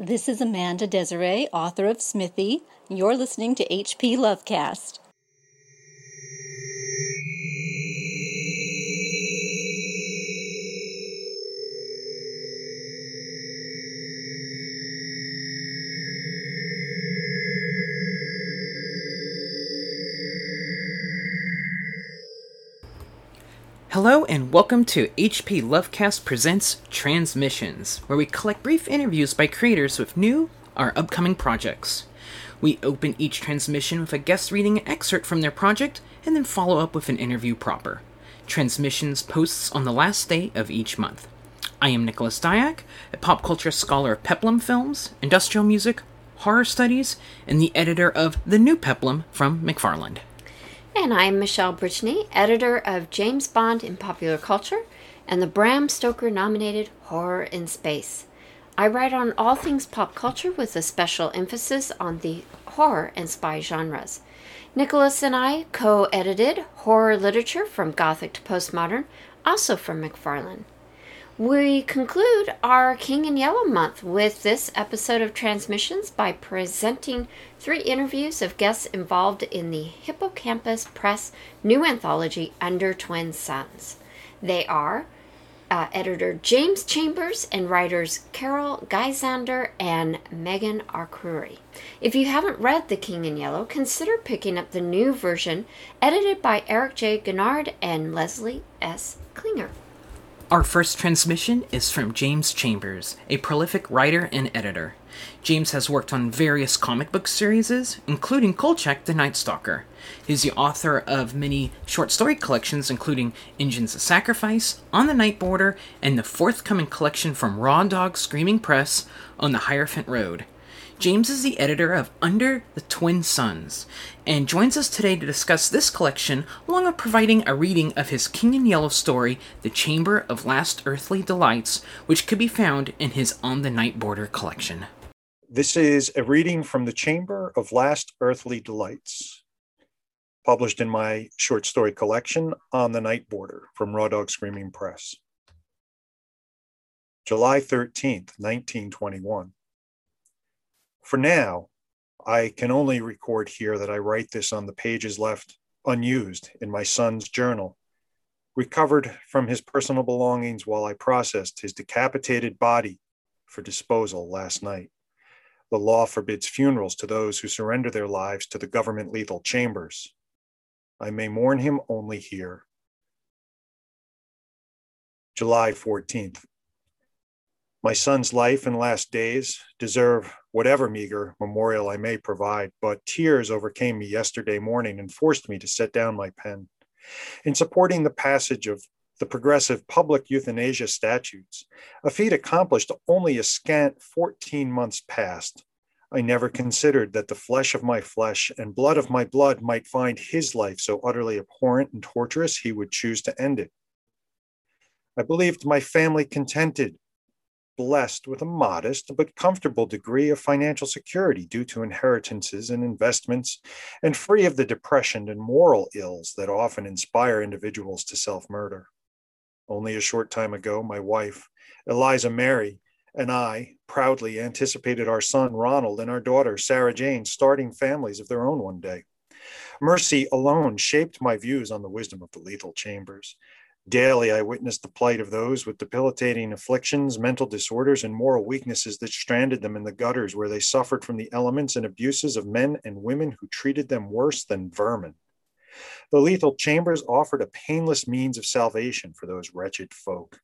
This is Amanda Desiree, author of Smithy. You're listening to HP Lovecast. Hello and welcome to HP Lovecast Presents Transmissions, where we collect brief interviews by creators with new or upcoming projects. We open each transmission with a guest reading an excerpt from their project and then follow up with an interview proper. Transmissions posts on the last day of each month. I am Nicholas Diak, a pop culture scholar of Peplum films, industrial music, horror studies, and the editor of The New Peplum from McFarland. And I'm Michele Brittany, editor of James Bond in Popular Culture and the Bram Stoker nominated Horror in Space. I write on all things pop culture with a special emphasis on the horror and spy genres. Nicholas and I co edited horror literature from Gothic to Postmodern, also from McFarland. We conclude our King in Yellow month with this episode of Transmissions by presenting three interviews of guests involved in the Hippocampus Press new anthology Under Twin Suns. They are uh, editor James Chambers and writers Carol Gyzander and Meghan Arcuri. If you haven't read The King in Yellow, consider picking up the new version edited by Eric J. Guignard and Leslie S. Klinger. Our first transmission is from James Chambers, a prolific writer and editor. James has worked on various comic book series, including Kolchak the Night Stalker. He's the author of many short story collections, including Engines of Sacrifice, On the Night Border, and the forthcoming collection from Raw Dog Screaming Press on the Hierophant Road. James is the editor of Under the Twin Suns and joins us today to discuss this collection, along with providing a reading of his King in Yellow story, The Chamber of Last Earthly Delights, which could be found in his On the Night Border collection. This is a reading from The Chamber of Last Earthly Delights, published in my short story collection, On the Night Border, from Raw Dog Screaming Press. July 13th, 1921. For now, I can only record here that I write this on the pages left unused in my son's journal, recovered from his personal belongings while I processed his decapitated body for disposal last night. The law forbids funerals to those who surrender their lives to the government lethal chambers. I may mourn him only here. July 14th. My son's life and last days deserve whatever meager memorial I may provide, but tears overcame me yesterday morning and forced me to set down my pen. In supporting the passage of the progressive public euthanasia statutes, a feat accomplished only a scant 14 months past, I never considered that the flesh of my flesh and blood of my blood might find his life so utterly abhorrent and torturous he would choose to end it. I believed my family contented blessed with a modest but comfortable degree of financial security due to inheritances and investments, and free of the depression and moral ills that often inspire individuals to self murder. Only a short time ago, my wife, Eliza Mary, and I proudly anticipated our son Ronald and our daughter Sarah Jane starting families of their own one day. Mercy alone shaped my views on the wisdom of the lethal chambers, Daily, I witnessed the plight of those with debilitating afflictions, mental disorders, and moral weaknesses that stranded them in the gutters where they suffered from the elements and abuses of men and women who treated them worse than vermin. The lethal chambers offered a painless means of salvation for those wretched folk.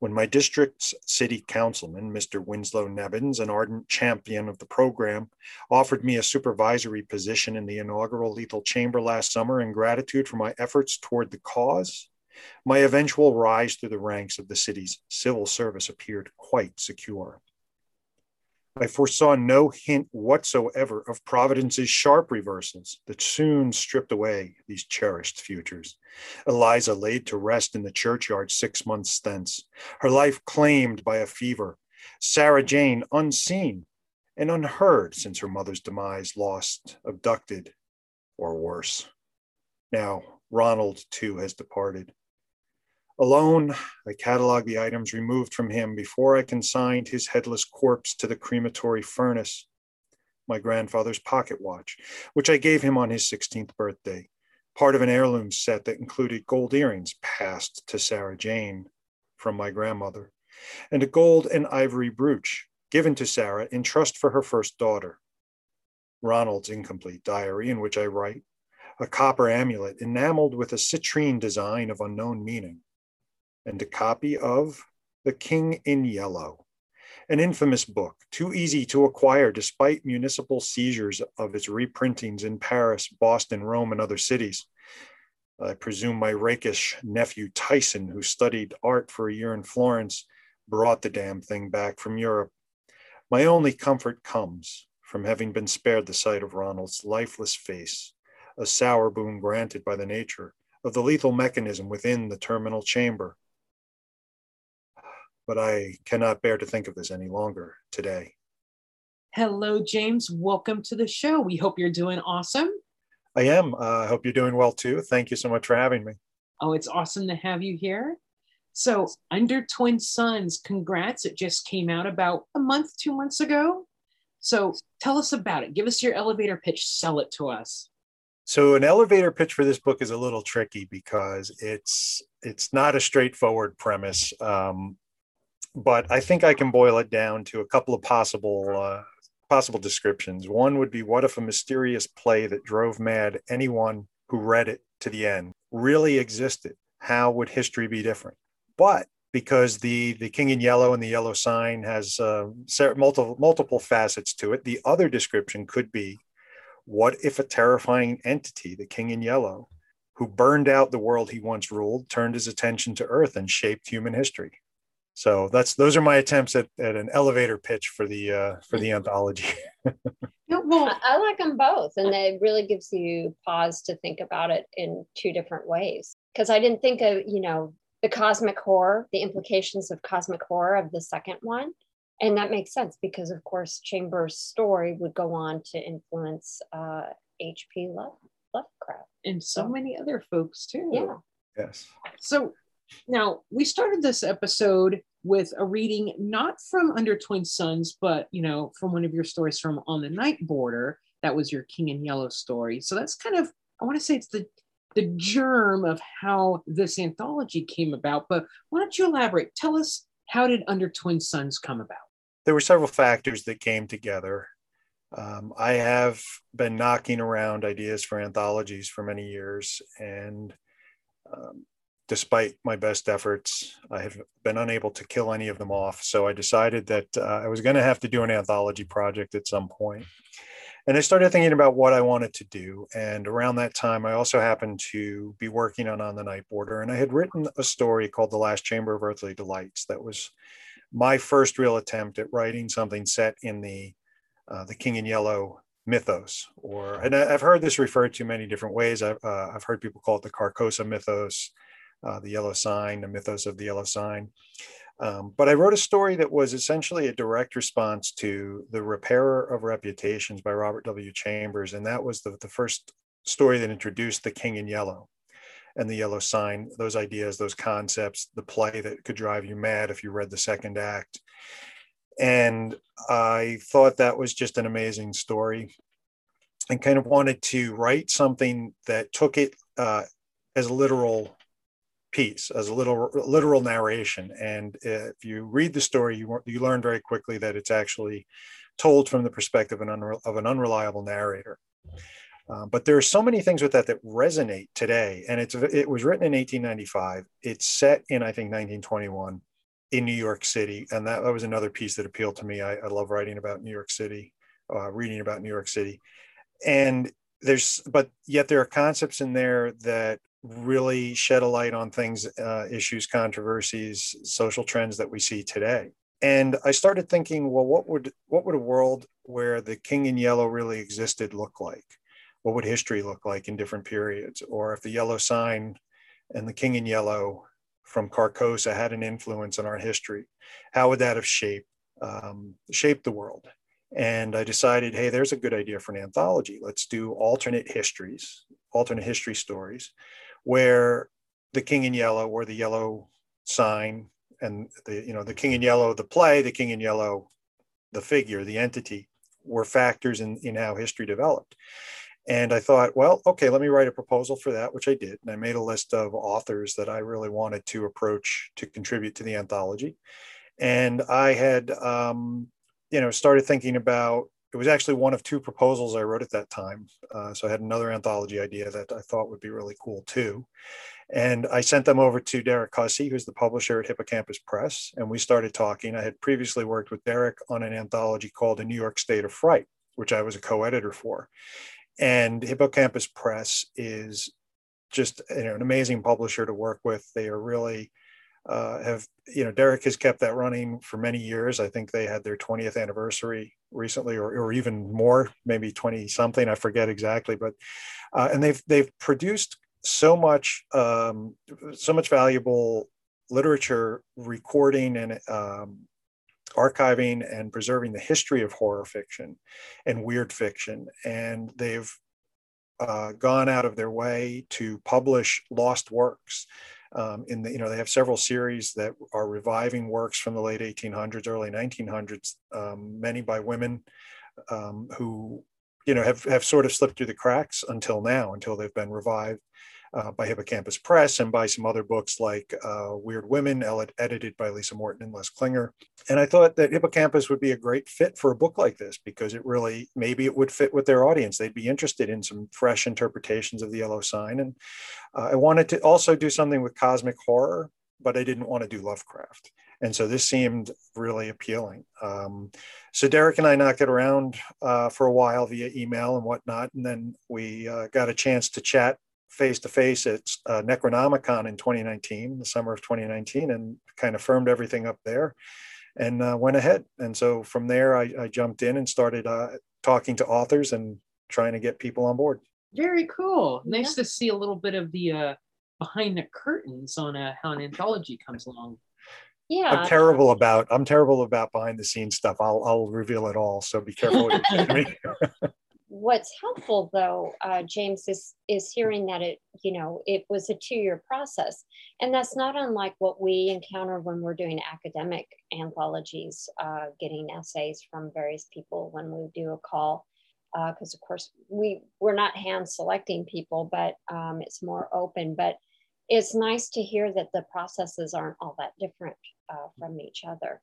When my district's city councilman, Mr. Winslow Nebbins, an ardent champion of the program, offered me a supervisory position in the inaugural lethal chamber last summer in gratitude for my efforts toward the cause, my eventual rise through the ranks of the city's civil service appeared quite secure. I foresaw no hint whatsoever of Providence's sharp reversals that soon stripped away these cherished futures. Eliza laid to rest in the churchyard six months thence, her life claimed by a fever. Sarah Jane unseen and unheard since her mother's demise, lost, abducted, or worse. Now, Ronald too has departed. Alone, I cataloged the items removed from him before I consigned his headless corpse to the crematory furnace. My grandfather's pocket watch, which I gave him on his 16th birthday, part of an heirloom set that included gold earrings passed to Sarah Jane from my grandmother, and a gold and ivory brooch given to Sarah in trust for her first daughter. Ronald's incomplete diary, in which I write, a copper amulet enameled with a citrine design of unknown meaning, and a copy of The King in Yellow, an infamous book, too easy to acquire despite municipal seizures of its reprintings in Paris, Boston, Rome, and other cities. I presume my rakish nephew Tyson, who studied art for a year in Florence, brought the damn thing back from Europe. My only comfort comes from having been spared the sight of Ronald's lifeless face, a sour boon granted by the nature of the lethal mechanism within the terminal chamber but I cannot bear to think of this any longer today. Hello, James. Welcome to the show. We hope you're doing awesome. I am. Uh, I hope you're doing well too. Thank you so much for having me. Oh, it's awesome to have you here. So, Under Twin Suns, congrats. It just came out about a month, two months ago. So, tell us about it. Give us your elevator pitch, sell it to us. So, an elevator pitch for this book is a little tricky because it's it's not a straightforward premise. Um, but I think I can boil it down to a couple of possible uh, possible descriptions. One would be what if a mysterious play that drove mad anyone who read it to the end really existed? How would history be different? But because the the King in Yellow and the Yellow Sign has uh, multiple multiple facets to it, the other description could be what if a terrifying entity, the King in Yellow, who burned out the world he once ruled, turned his attention to Earth and shaped human history? So that's those are my attempts at, at an elevator pitch for the uh, for the anthology. well, I like them both, and it really gives you pause to think about it in two different ways. Because I didn't think of you know the cosmic horror, the implications of cosmic horror of the second one, and that makes sense because of course Chambers' story would go on to influence uh, H.P. Love, Lovecraft and so many other folks too. Yeah. Yes. So now, we started this episode with a reading not from Under Twin Suns, but you know, from one of your stories from On the Night Border. That was your King in Yellow story. So that's kind of, I want to say it's the the germ of how this anthology came about. But why don't you elaborate? Tell us how did Under Twin Suns come about? There were several factors that came together. Um, I have been knocking around ideas for anthologies for many years, and um, despite my best efforts, I have been unable to kill any of them off. So I decided that uh, I was going to have to do an anthology project at some point. And I started thinking about what I wanted to do. And around that time, I also happened to be working on On the Night Border. And I had written a story called The Last Chamber of Earthly Delights. That was my first real attempt at writing something set in the uh, the King in Yellow mythos or and i've heard this referred to many different ways i've, uh, I've heard people call it the carcosa mythos uh, the yellow sign, the mythos of the yellow sign. Um, but I wrote a story that was essentially a direct response to The Repairer of Reputations by Robert W. Chambers. And that was the, the first story that introduced the king in yellow and the yellow sign, those ideas, those concepts, the play that could drive you mad if you read the second act. And I thought that was just an amazing story and kind of wanted to write something that took it uh, as literal piece as a little literal narration. And if you read the story you, you learn very quickly that it's actually told from the perspective of an, unre- of an unreliable narrator. Uh, but there are so many things with that that resonate today and it's it was written in 1895 it's set in i think 1921 in new york city and that, that was another piece that appealed to me. I, I love writing about new york city uh, reading about new york city. And there's but yet there are concepts in there that really shed a light on things, uh, issues, controversies, social trends that we see today. And I started thinking, well, what would what would a world where the King in Yellow really existed look like? What would history look like in different periods? Or if the yellow sign and the King in Yellow from Carcosa had an influence on our history, how would that have shaped um, shaped the world? And I decided, hey, there's a good idea for an anthology. Let's do alternate histories, alternate history stories, where the King in Yellow or the Yellow Sign, and the you know the King in Yellow, the play, the King in Yellow, the figure, the entity, were factors in in how history developed. And I thought, well, okay, let me write a proposal for that, which I did. And I made a list of authors that I really wanted to approach to contribute to the anthology. And I had, um, you know, started thinking about it was actually one of two proposals I wrote at that time. Uh, so I had another anthology idea that I thought would be really cool too. And I sent them over to Derrick Hussey, who's the publisher at Hippocampus Press. And we started talking. I had previously worked with Derrick on an anthology called The New York State of Fright, which I was a co editor for. And Hippocampus Press is just you know, an amazing publisher to work with. They are really uh, have you know Derrick has kept that running for many years. I think they had their 20th anniversary recently, or, or even more, maybe 20 something. I forget exactly, but uh, and they've they've produced so much um, so much valuable literature, recording and um, archiving and preserving the history of horror fiction and weird fiction, and they've uh, gone out of their way to publish lost works um, in the, you know, they have several series that are reviving works from the late 1800s, early 1900s, um, many by women um, who, you know, have, have sort of slipped through the cracks until now, until they've been revived uh, by Hippocampus Press and by some other books like uh, Weird Women, edited by Lisa Morton and Les Klinger. And I thought that Hippocampus would be a great fit for a book like this because it really, maybe it would fit with their audience. They'd be interested in some fresh interpretations of the yellow sign. And uh, I wanted to also do something with cosmic horror, but I didn't want to do Lovecraft. And so this seemed really appealing. Um, so Derrick and I knocked it around uh, for a while via email and whatnot. And then we uh, got a chance to chat face to face at uh, Necronomicon in 2019, the summer of 2019, and kind of firmed everything up there and uh, went ahead. And so from there, I, I jumped in and started uh, talking to authors and trying to get people on board. Very cool. Nice yeah. to see a little bit of the uh, behind the curtains on a, how an anthology comes along. Yeah, I'm terrible about I'm terrible about behind the scenes stuff. I'll I'll reveal it all. So be careful. what's helpful though uh, james is is hearing that it you know it was a two-year process. And that's not unlike what we encounter when we're doing academic anthologies uh, getting essays from various people when we do a call because uh, of course we we're not hand selecting people but um, it's more open. But it's nice to hear that the processes aren't all that different uh, from each other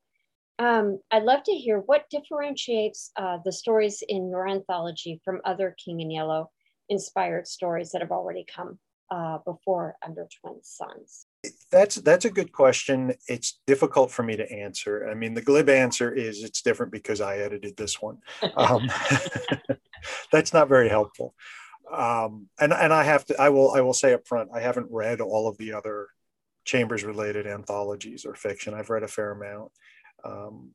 um, I'd love to hear what differentiates uh, the stories in your anthology from other King and Yellow inspired stories that have already come uh, before Under Twin Suns. That's that's a good question. It's difficult for me to answer. I mean, the glib answer is it's different because I edited this one. Um, that's not very helpful. Um, and and I have to I will I will say up front I haven't read all of the other Chambers related anthologies or fiction. I've read a fair amount. Um,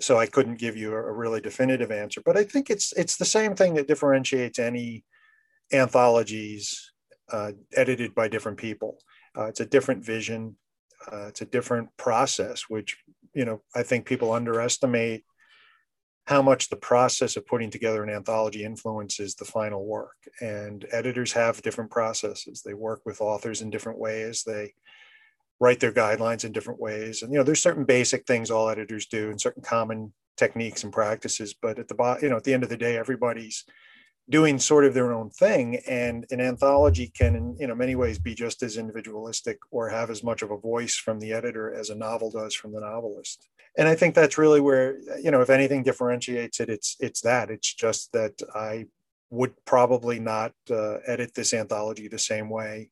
so I couldn't give you a, really definitive answer, but I think it's it's the same thing that differentiates any anthologies uh, edited by different people. Uh, it's a different vision. Uh, it's a different process, which you know I think people underestimate how much the process of putting together an anthology influences the final work. And editors have different processes. They work with authors in different ways. They write their guidelines in different ways. And you know, there's certain basic things all editors do and certain common techniques and practices. But at the you know, at the end of the day, everybody's doing sort of their own thing. And an anthology can, in you know, many ways, be just as individualistic or have as much of a voice from the editor as a novel does from the novelist. And I think that's really where, you know, if anything differentiates it, it's it's that. It's just that I would probably not uh, edit this anthology the same way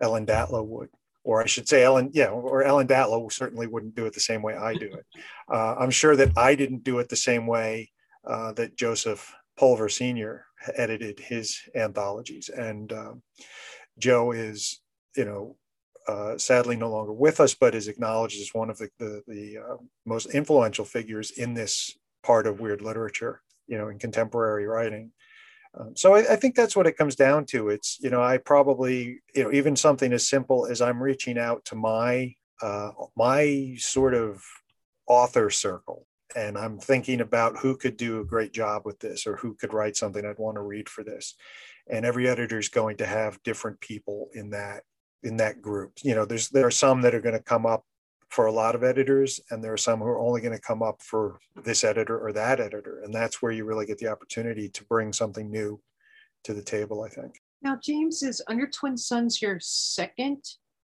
Ellen Datlow would or I should say Ellen, yeah, or Ellen Datlow certainly wouldn't do it the same way I do it. Uh, I'm sure that I didn't do it the same way uh, that Joseph Pulver Sr. edited his anthologies. And um, Joe is, you know, uh, sadly no longer with us, but is acknowledged as one of the, the, the uh, most influential figures in this part of weird literature, you know, in contemporary writing. Um, so I, I, think that's what it comes down to. It's you know I probably you know even something as simple as I'm reaching out to my uh, my sort of author circle, and I'm thinking about who could do a great job with this or who could write something I'd want to read for this. And every editor is going to have different people in that in that group. You know, there's there are some that are going to come up for a lot of editors, and there are some who are only going to come up for this editor or that editor, and that's where you really get the opportunity to bring something new to the table. I think. Now, James, is Under Twin Suns your second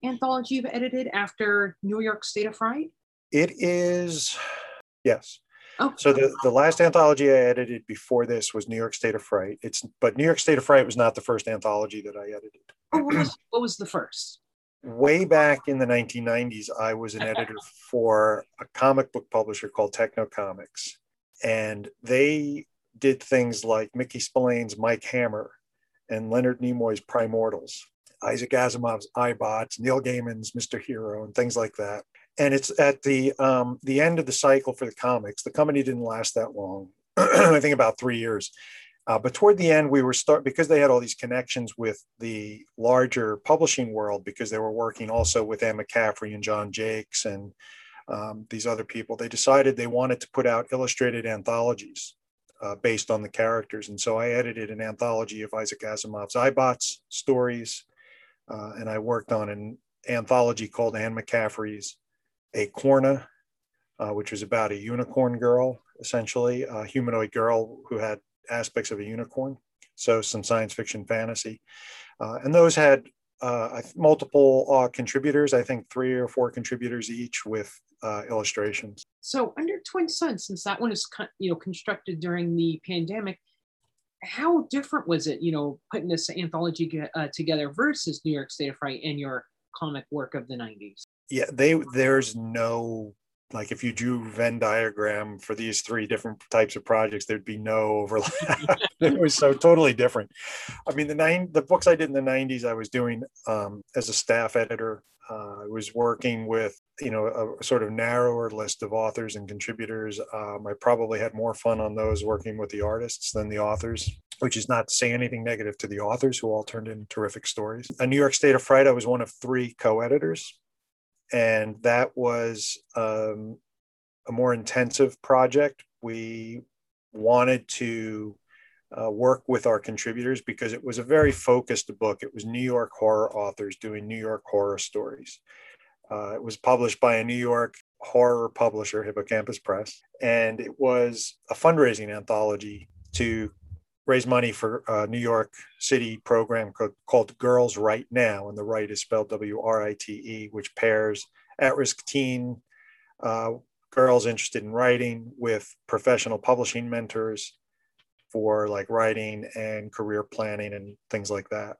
anthology you've edited after New York State of Fright? It is, yes. Oh. So the, the last anthology I edited before this was New York State of Fright. It's but New York State of Fright was not the first anthology that I edited. Oh, what, was, what was the first? Way back in the 1990s, I was an editor for a comic book publisher called Tekno Comix, and they did things like Mickey Spillane's Mike Hammer and Leonard Nimoy's Primortals, Isaac Asimov's iBots, Neil Gaiman's Mr. Hero, and things like that and it's at the um, the end of the cycle for the comics. The company didn't last that long. I think about three years. Uh, but toward the end, we were start because they had all these connections with the larger publishing world because they were working also with Anne McCaffrey and John Jakes and um, these other people. They decided they wanted to put out illustrated anthologies uh, based on the characters, and so I edited an anthology of Isaac Asimov's iBots stories, uh, and I worked on an anthology called Anne McCaffrey's Acorna, uh, which was about a unicorn girl, essentially, a humanoid girl who had aspects of a unicorn. So some science fiction fantasy. Uh, and those had uh, multiple uh, contributors, I think three or four contributors each with uh, illustrations. So under Twin Suns, since that one is you know constructed during the pandemic, how different was it, you know, putting this anthology uh, together versus New York State of Fright and your comic work of the 90s? yeah they there's no like if you drew venn diagram for these three different types of projects there'd be no overlap. It was so totally different. I mean the nine the books i did in the 90s i was doing um, as a staff editor uh, i was working with you know a, sort of narrower list of authors and contributors. Um, i probably had more fun on those working with the artists than the authors which is not to say anything negative to the authors who all turned in terrific stories. A New York State of Fright, I was one of three co-editors and that was um, a more intensive project. We wanted to uh, work with our contributors because it was a very focused book. It was New York horror authors doing New York horror stories. Uh, it was published by a New York horror publisher, Hippocampus Press, and it was a fundraising anthology to raise money for a New York City program called, Girls Write Now, and the right is spelled W R I T E, which pairs at-risk teen uh, girls interested in writing with professional publishing mentors for like writing and career planning and things like that.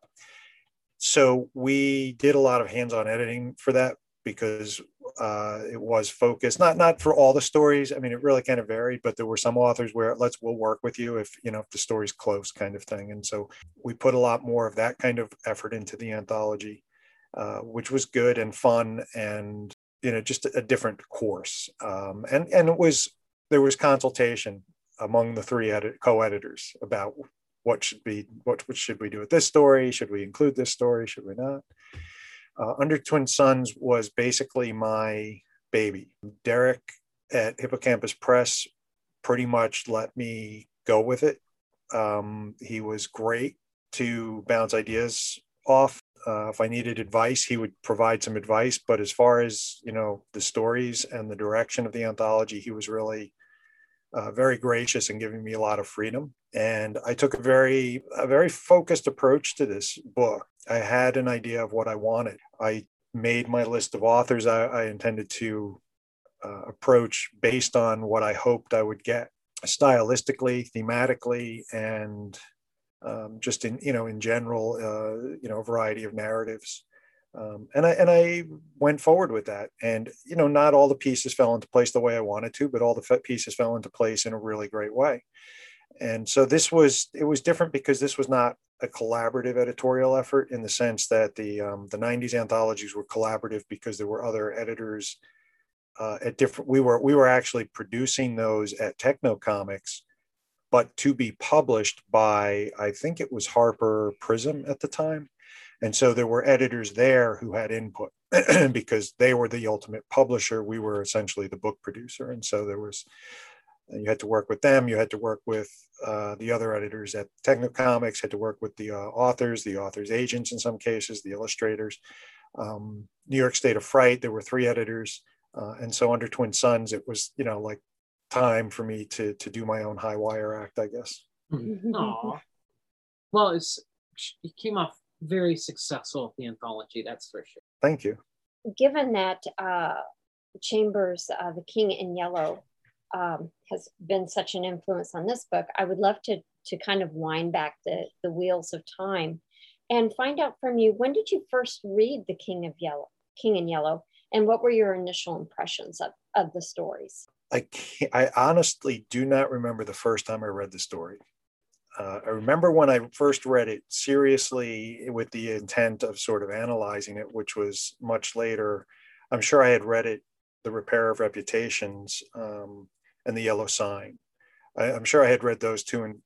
So we did a lot of hands-on editing for that because uh, it was focused not not for all the stories. I mean, it really kind of varied, but there were some authors where let's we'll work with you if you know if the story's close, kind of thing. And so we put a lot more of that kind of effort into the anthology, uh, which was good and fun and you know just a, different course. Um, and and it was there was consultation among the three edit, co-editors about what should be what, what should we do with this story should we include this story should we not uh, Under Twin Suns was basically my baby. Derrick at Hippocampus Press pretty much let me go with it. Um, he was great to bounce ideas off. Uh, if I needed advice, he would provide some advice. But as far as you know, the stories and the direction of the anthology, he was really uh, very gracious and giving me a lot of freedom. And I took a very a very focused approach to this book. I had an idea of what I wanted. I made my list of authors I, I intended to uh, approach based on what I hoped I would get stylistically, thematically, and um, just in you know in general, uh, you know, a variety of narratives. Um, and I and I went forward with that, and you know, not all the pieces fell into place the way I wanted to, but all the pieces fell into place in a really great way. And so this was it was different because this was not a collaborative editorial effort in the sense that the um, the 90s anthologies were collaborative because there were other editors uh, at different we were we were actually producing those at Tekno Comix but to be published by i think it was HarperPrism at the time and so there were editors there who had input because they were the ultimate publisher we were essentially the book producer and so there was you had to work with them. You had to work with uh, the other editors at Tekno Comix. Had to work with the uh, authors, the authors' agents in some cases, the illustrators. um, New York State of Fright. There were three editors, uh, and so under Twin Suns, it was you know like time for me to to do my own high wire act, I guess. Aww. Well, it's it came off very successful at the anthology, that's for sure. Thank you. Given that uh, Chambers, uh, The King in Yellow, um, has been such an influence on this book, I would love to to kind of wind back the the wheels of time and find out from you when did you first read The King of Yellow, King in Yellow, and what were your initial impressions of, of the stories? I can't, I honestly do not remember the first time I read the story. Uh, I remember when I first read it seriously with the intent of sort of analyzing it, which was much later. I'm sure I had read it, The Repair of Reputations um, and The Yellow Sign. I, am sure I had read those two and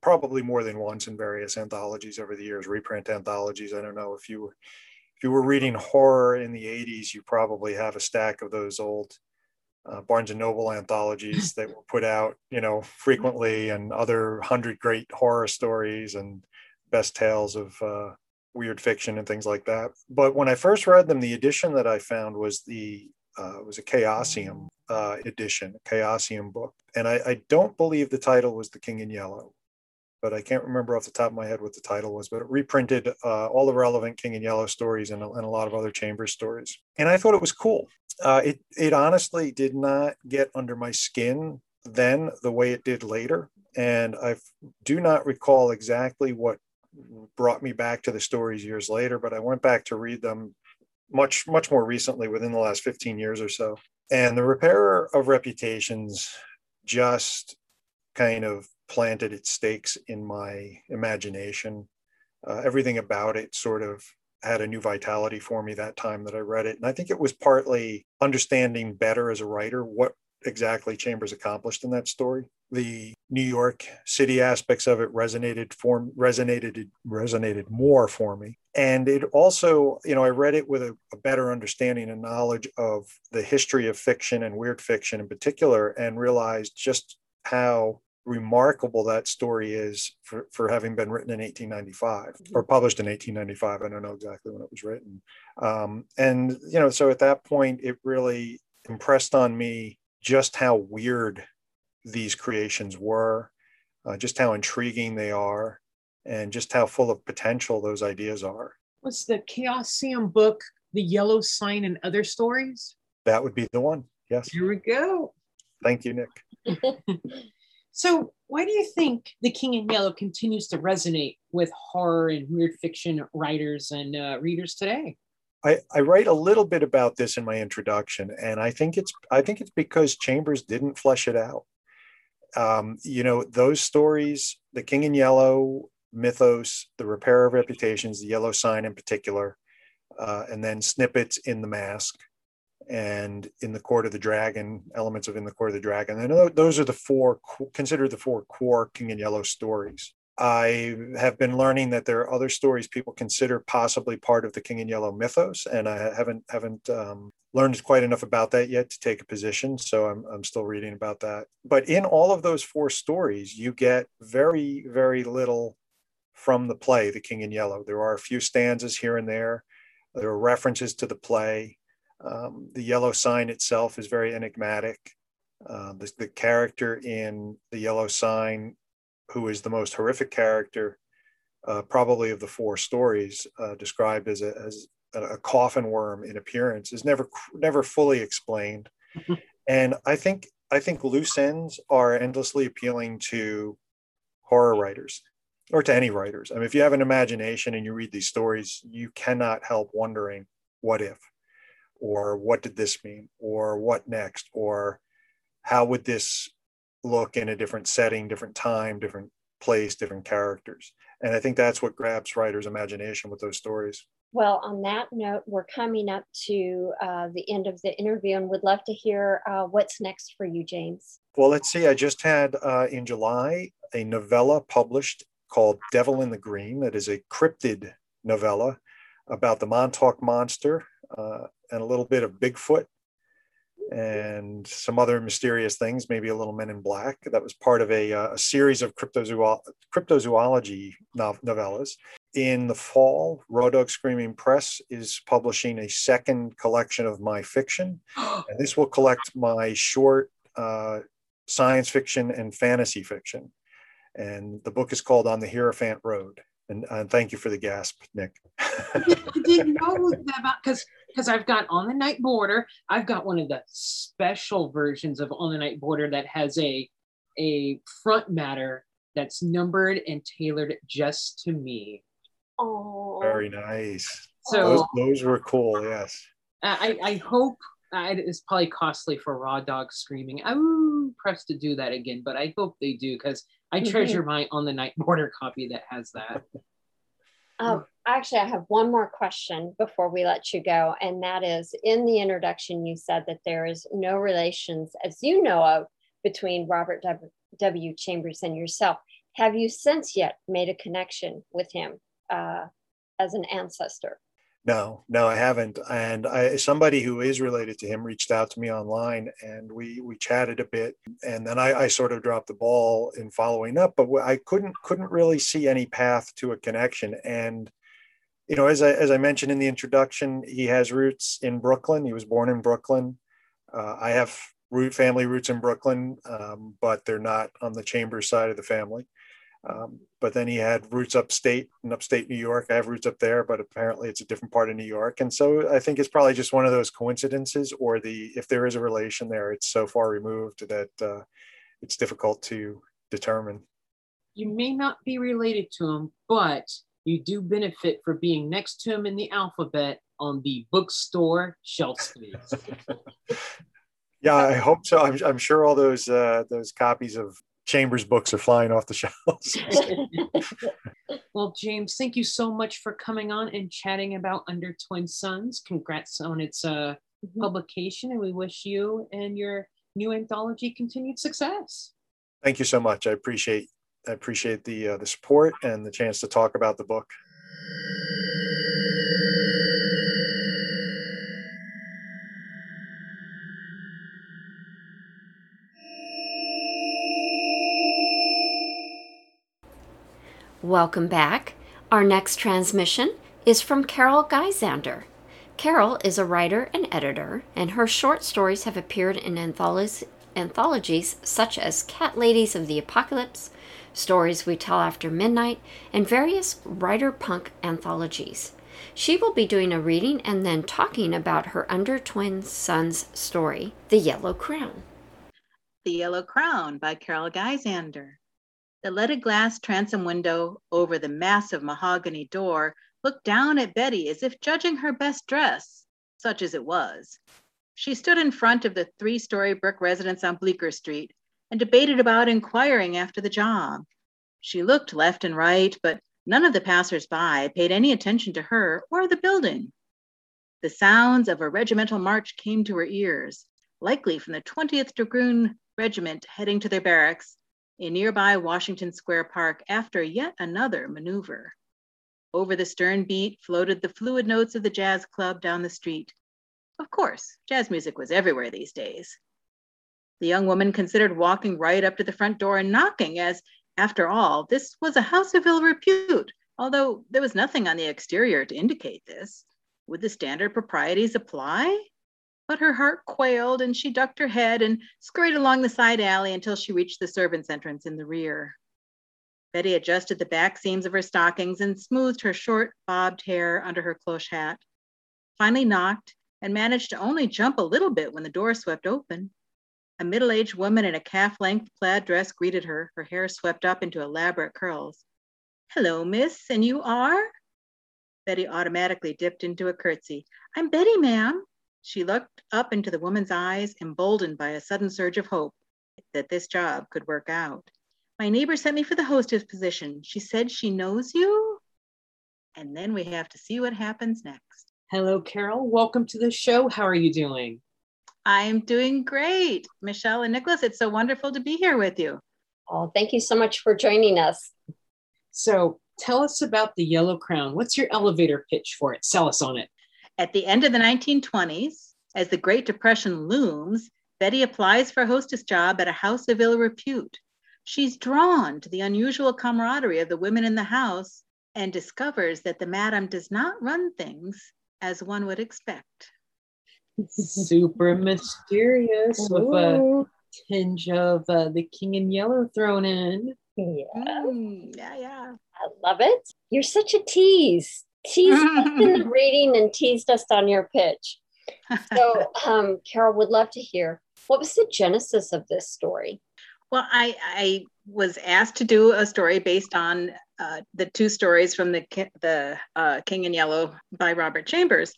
probably more than once in various anthologies over the years, reprint anthologies. I don't know if you were if you were reading horror in the 80s, you probably have a stack of those old uh, Barnes and Noble anthologies that were put out, you know, frequently, and other hundred great horror stories and best tales of uh, weird fiction and things like that. But when I first read them, the edition that I found was the uh, was a Chaosium uh, edition, a Chaosium book, and I, I don't believe the title was The King in Yellow but I can't remember off the top of my head what the title was, but it reprinted uh, all the relevant King and Yellow stories and, and, a lot of other Chambers stories. And I thought it was cool. Uh, it, it honestly did not get under my skin then the way it did later. And I do not recall exactly what brought me back to the stories years later, but I went back to read them much, much more recently within the last 15 years or so. And the repairer of reputations just kind of planted its stakes in my imagination. Uh, everything about it sort of had a new vitality for me that time that I read it. And I think it was partly understanding better as a writer what exactly Chambers accomplished in that story. The New York City aspects of it resonated for resonated resonated more for me. And it also, you know, I read it with a, a better understanding and knowledge of the history of fiction and weird fiction in particular, and realized just how remarkable that story is for, for having been written in 1895 mm-hmm. or published in 1895. I don't know exactly when it was written. Um, and, you know, so at that point, it really impressed on me just how weird these creations were, uh, just how intriguing they are, and just how full of potential those ideas are. Was the Chaosium book, The Yellow Sign and Other Stories? That would be the one. Yes. Here we go. Thank you, Nick. So, why do you think The King in Yellow continues to resonate with horror and weird fiction writers and uh, readers today? I, I write a little bit about this in my introduction, and I think it's I think it's because Chambers didn't flesh it out. Um, you know, those stories, The King in Yellow, Mythos, The Repair of Reputations, The Yellow Sign in particular, uh, and then snippets in The Mask and in the court of the dragon elements of in the court of the dragon. And those are the four considered the four core king and yellow stories. I have been learning that there are other stories people consider possibly part of the king and yellow mythos and i haven't haven't um, learned quite enough about that yet to take a position so I'm, I'm still reading about that. But in all of those four stories you get very very little from the play the king in yellow. There are a few stanzas here and there. There are references to the play um, the yellow sign itself is very enigmatic. Uh, the, the, character in the yellow sign, who is the most horrific character, uh, probably of the four stories, uh, described as a, as a coffin worm in appearance, is never never fully explained. and I think I think loose ends are endlessly appealing to horror writers or to any writers. I mean, if you have an imagination and you read these stories, you cannot help wondering what if or what did this mean or what next or how would this look in a different setting different time different place different characters? And i think that's what grabs writers imagination with those stories. Well on that note we're coming up to uh, the end of the interview and would love to hear uh, what's next for you james. Well let's see. I just had uh, in july a novella published called devil in the green. That is a cryptid novella about the montauk monster uh, and a little bit of Bigfoot. and some other mysterious things, maybe a little Men in Black. That was part of a, uh, a series of cryptozoolo- cryptozoology novellas. In the fall, Raw Dog Screaming Press is publishing a second collection of my fiction. and this will collect my short uh, science fiction and fantasy fiction. And the book is called On the Hierophant Road. And, and thank you for the gasp, Nick. I didn't know that about because because I've got On the Night Border. I've got one of the special versions of On the Night Border that has a a front matter that's numbered and tailored just to me. Oh, Very nice. So Those, those were cool. Yes. I, I hope uh, it's probably costly for Raw Dog Screaming. I'm pressed to do that again, but I hope they do because I Mhm. treasure my On the Night Border copy that has that. Um, actually, I have one more question before we let you go, and that is in the introduction, you said that there is no relations, as you know of, between Robert W. W. Chambers and yourself. Have you since yet made a connection with him uh, as an ancestor? No, no, I haven't. And I, somebody who is related to him reached out to me online, and we we chatted a bit. And then I, I sort of dropped the ball in following up, but I couldn't couldn't really see any path to a connection. And you know, as I as I mentioned in the introduction, he has roots in Brooklyn. He was born in Brooklyn. Uh, I have root family roots in Brooklyn, um, but they're not on the Chambers side of the family. Um, but then he had roots upstate in upstate New York. I have roots up there, but apparently it's a different part of New York. And so I think it's probably just one of those coincidences, or the if there is a relation there, it's so far removed that uh, it's difficult to determine. You may not be related to him, but you do benefit for being next to him in the alphabet on the bookstore shelf space. Yeah, I hope so. I'm, I'm sure all those uh, those copies of Chambers books are flying off the shelves. well, James, thank you so much for coming on and chatting about Under Twin Suns. Congrats on its uh, Mhm. publication, and we wish you and your new anthology continued success. Thank you so much. I appreciate I appreciate the uh, the support and the chance to talk about the book. Welcome back. Our next transmission is from Carol Gyzander. Carol is a writer and editor, and her short stories have appeared in anthologies, anthologies such as Cat Ladies of the Apocalypse, Stories We Tell After Midnight, and various Writerpunk anthologies. She will be doing a reading and then talking about her Under Twin Suns story, The Yellow Crown. The Yellow Crown by Carol Gyzander. The leaded glass transom window over the massive mahogany door looked down at Betty as if judging her best dress, such as it was. She stood in front of the three story brick residence on Bleecker Street and debated about inquiring after the job. She looked left and right, but none of the passers-by paid any attention to her or the building. The sounds of a regimental march came to her ears, likely from the 20th Dragoon Regiment heading to their barracks in nearby Washington Square Park after yet another maneuver. Over the stern beat floated the fluid notes of the jazz club down the street. Of course, jazz music was everywhere these days. The young woman considered walking right up to the front door and knocking, as, after all, this was a house of ill repute, although there was nothing on the exterior to indicate this. Would the standard proprieties apply? But her heart quailed and she ducked her head and scurried along the side alley until she reached the servants' entrance in the rear. Betty adjusted the back seams of her stockings and smoothed her short, bobbed hair under her cloche hat. Finally knocked and managed to only jump a little bit when the door swept open. A middle aged woman in a calf length plaid dress greeted her, her hair swept up into elaborate curls. Hello, miss, and you are? Betty automatically dipped into a curtsy. I'm Betty, ma'am. She looked up into the woman's eyes, emboldened by a sudden surge of hope that this job could work out. My neighbor sent me for the hostess position. She said she knows you. And then we have to see what happens next. Hello, Carol. Welcome to the show. How are you doing? I'm doing great. Michele and Nicholas, it's so wonderful to be here with you. Oh, thank you so much for joining us. So, tell us about the Yellow Crown. What's your elevator pitch for it? Sell us on it. At the end of the 1920s, As the Great Depression looms, Betty applies for a hostess job at a house of ill repute. She's drawn to the unusual camaraderie of the women in the house and discovers that the madam does not run things as one would expect. Super mysterious with a tinge of uh, the king in yellow thrown in. Yeah. Mm, yeah, yeah. I love it. You're such a tease. Teased us in the reading and teased us on your pitch. So, um, Carol would love to hear what was the genesis of this story? Well, I, I was asked to do a story based on uh, the two stories from the the uh, King in Yellow by Robert Chambers,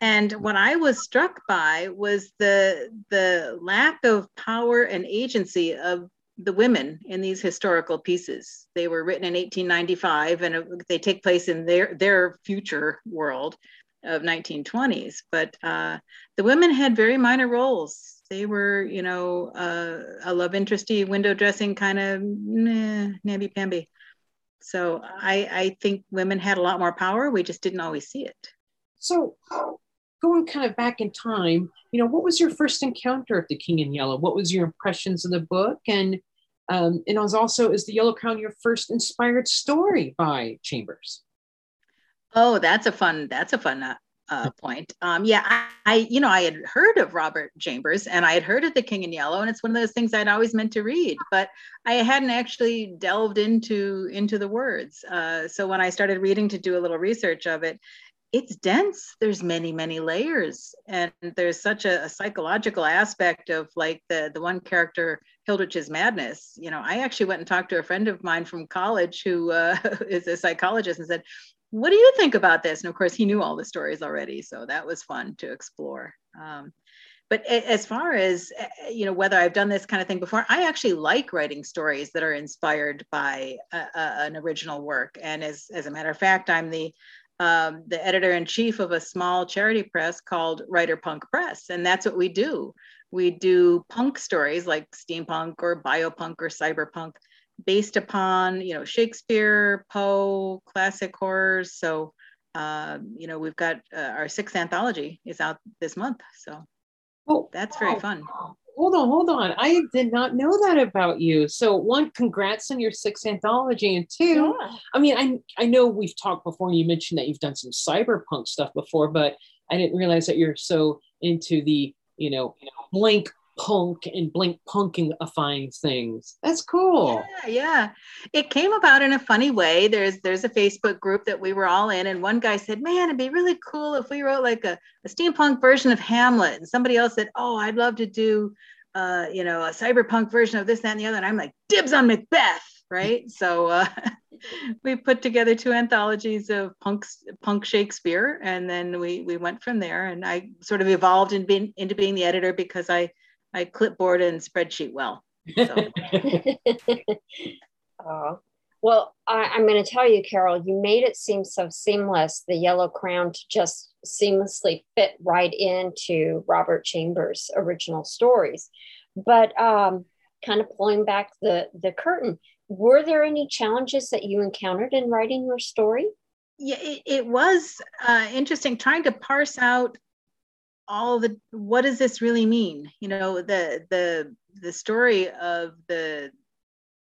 and what I was struck by was the the lack of power and agency of the women in these historical pieces. They were written in 1895, and they take place in their their future world of 1920s. But uh, the women had very minor roles they were, you know, uh, a love interesty window dressing kind of nah, namby pamby. So I, I think women had a lot more power. We just didn't always see it. So going kind of back in time, you know, what was your first encounter of the King in Yellow? What was your impressions of the book? And um, and was also is the Yellow Crown your first inspired story by Chambers? Oh, that's a fun. That's a fun uh, uh, point. Um, yeah, I, I, you know, I had heard of Robert Chambers and I had heard of The King in Yellow, and it's one of those things I'd always meant to read, but I hadn't actually delved into into the words. Uh, so when I started reading to do a little research of it, it's dense. There's many, many layers, and there's such a, a psychological aspect of like the the one character Hilditch's madness. You know, I actually went and talked to a friend of mine from college who uh, is a psychologist and said, what do you think about this? And of course, he knew all the stories already, so that was fun to explore. Um, but as far as eh, eh, you know, whether I've done this kind of thing before, I actually like writing stories that are inspired by a, a, an original work. And as as a matter of fact, I'm the um, the editor in chief of a small charity press called Writerpunk Press, and that's what we do. We do punk stories like steampunk or biopunk or cyberpunk based upon you know Shakespeare, Poe, classic horrors. So uh, you know we've got uh, our sixth anthology is out this month. So oh, that's very fun. Hold on, hold on. I did not know that about you. So one, congrats on your sixth anthology, and two, yeah. I mean, I I know we've talked before. and You mentioned that you've done some cyberpunk stuff before, but I didn't realize that you're so into the you know, blank punk and blink punkifying things. That's cool. Yeah, yeah. It came about in a funny way. There's there's a Facebook group that we were all in, and one guy said, Man, it'd be really cool if we wrote like a, a steampunk version of Hamlet. And somebody else said, Oh, I'd love to do uh, you know, a cyberpunk version of this, that, and the other. And I'm like, dibs on Macbeth, right? so uh we put together two anthologies of punk punk Shakespeare, and then we we went from there. And I sort of evolved in being, into being the editor because I I clipboard and spreadsheet well. So. uh, well, I, am going to tell you, Carol, you made it seem so seamless, the Yellow Crown to just seamlessly fit right into Robert Chambers' original stories. But um, kind of pulling back the, the curtain, were there any challenges that you encountered in writing your story? Yeah, it, it was uh, interesting trying to parse out all the what does this really mean? You know the the the story of the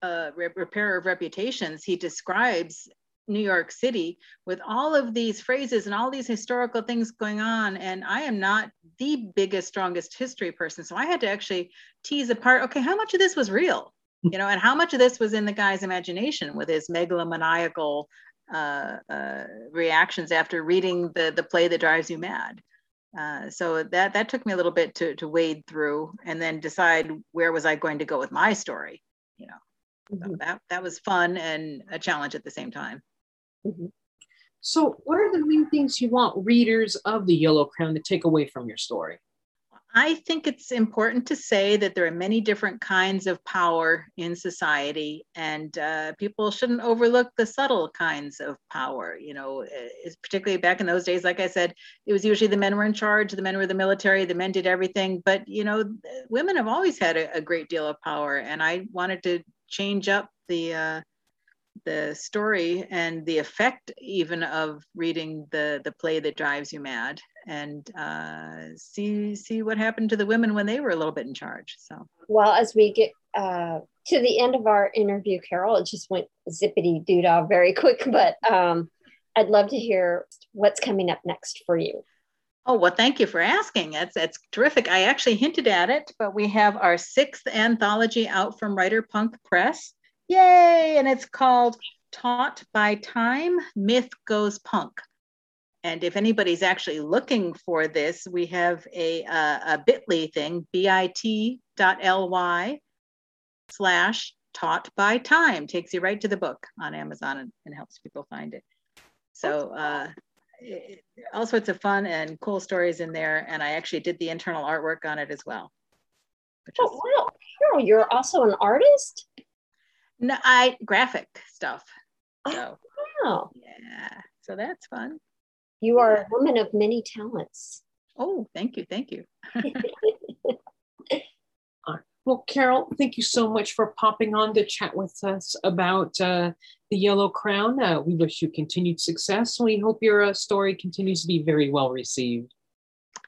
uh, repairer of reputations he describes new york city with all of these phrases and all these historical things going on. And i am not the biggest strongest history person. So i had to actually tease apart okay how much of this was real you know and how much of this was in the guy's imagination with his megalomaniacal uh, uh, reactions after reading the the play that drives you mad uh, so that that took me a little bit to to wade through and then decide where was I going to go with my story. You know, mm-hmm. so that that was fun and a challenge at the same time. Mm-hmm. So, what are the main things you want readers of the Yellow Crown to take away from your story? I think it's important to say that there are many different kinds of power in society, and uh, people shouldn't overlook the subtle kinds of power. You know, particularly back in those days, like I said, it was usually the men were in charge, the men were the military, the men did everything. But you know, women have always had a, a great deal of power, and I wanted to change up the uh, the story and the effect even of reading the the play that drives you mad and uh, see see what happened to the women when they were a little bit in charge. So, well, as we get uh, to the end of our interview, Carol, it just went zippity doo dah very quick, but um, I'd love to hear what's coming up next for you. Oh, well, thank you for asking. That's, that's terrific. I actually hinted at it, but we have our sixth anthology out from Writerpunk Press. Yay! And it's called Taught by Time Myth Goes Punk. And if anybody's actually looking for this, we have a, a bit.ly thing, bit.ly slash taught by time, takes you right to the book on Amazon and, and helps people find it. So uh, it, all sorts of fun and cool stories in there. And I actually did the internal artwork on it as well. Oh, wow. Carol, you're also an artist? No, I graphic stuff. Oh, wow. Yeah. So that's fun. You are a woman of many talents. Oh, thank you. Thank you. Well, Carol, thank you so much for popping on to chat with us about uh, the Yellow Crown. Uh, we wish you continued success. We hope your uh, story continues to be very well received.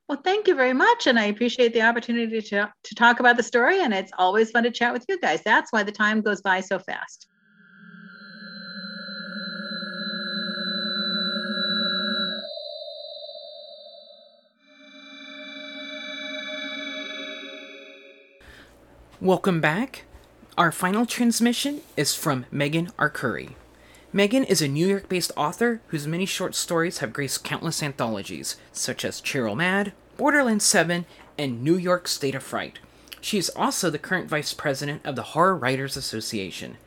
Well, thank you very much. And I appreciate the opportunity to, to talk about the story. And it's always fun to chat with you guys. That's why the time goes by so fast. Welcome back. Our final transmission is from Meghan Arcuri. Meghan is a New York based author whose many short stories have graced countless anthologies, such as Chiral Mad, Borderlands 7, and New York State of Fright. She is also the current vice president of the Horror Writers Association.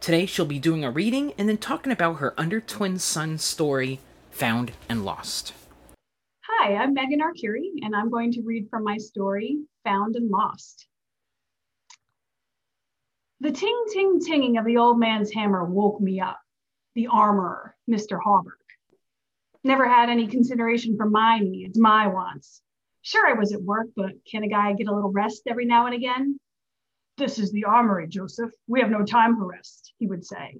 Today, she'll be doing a reading and then talking about her under Twin Suns story, Found and Lost. Hi, I'm Meghan Arcuri, and I'm going to read from my story, Found and Lost. The ting ting tinging of the old man's hammer woke me up. The armorer, Mr. Hawberk. Never had any consideration for my needs, my wants. Sure, I was at work, but can a guy get a little rest every now and again? This is the armory, Joseph. We have no time for rest, he would say.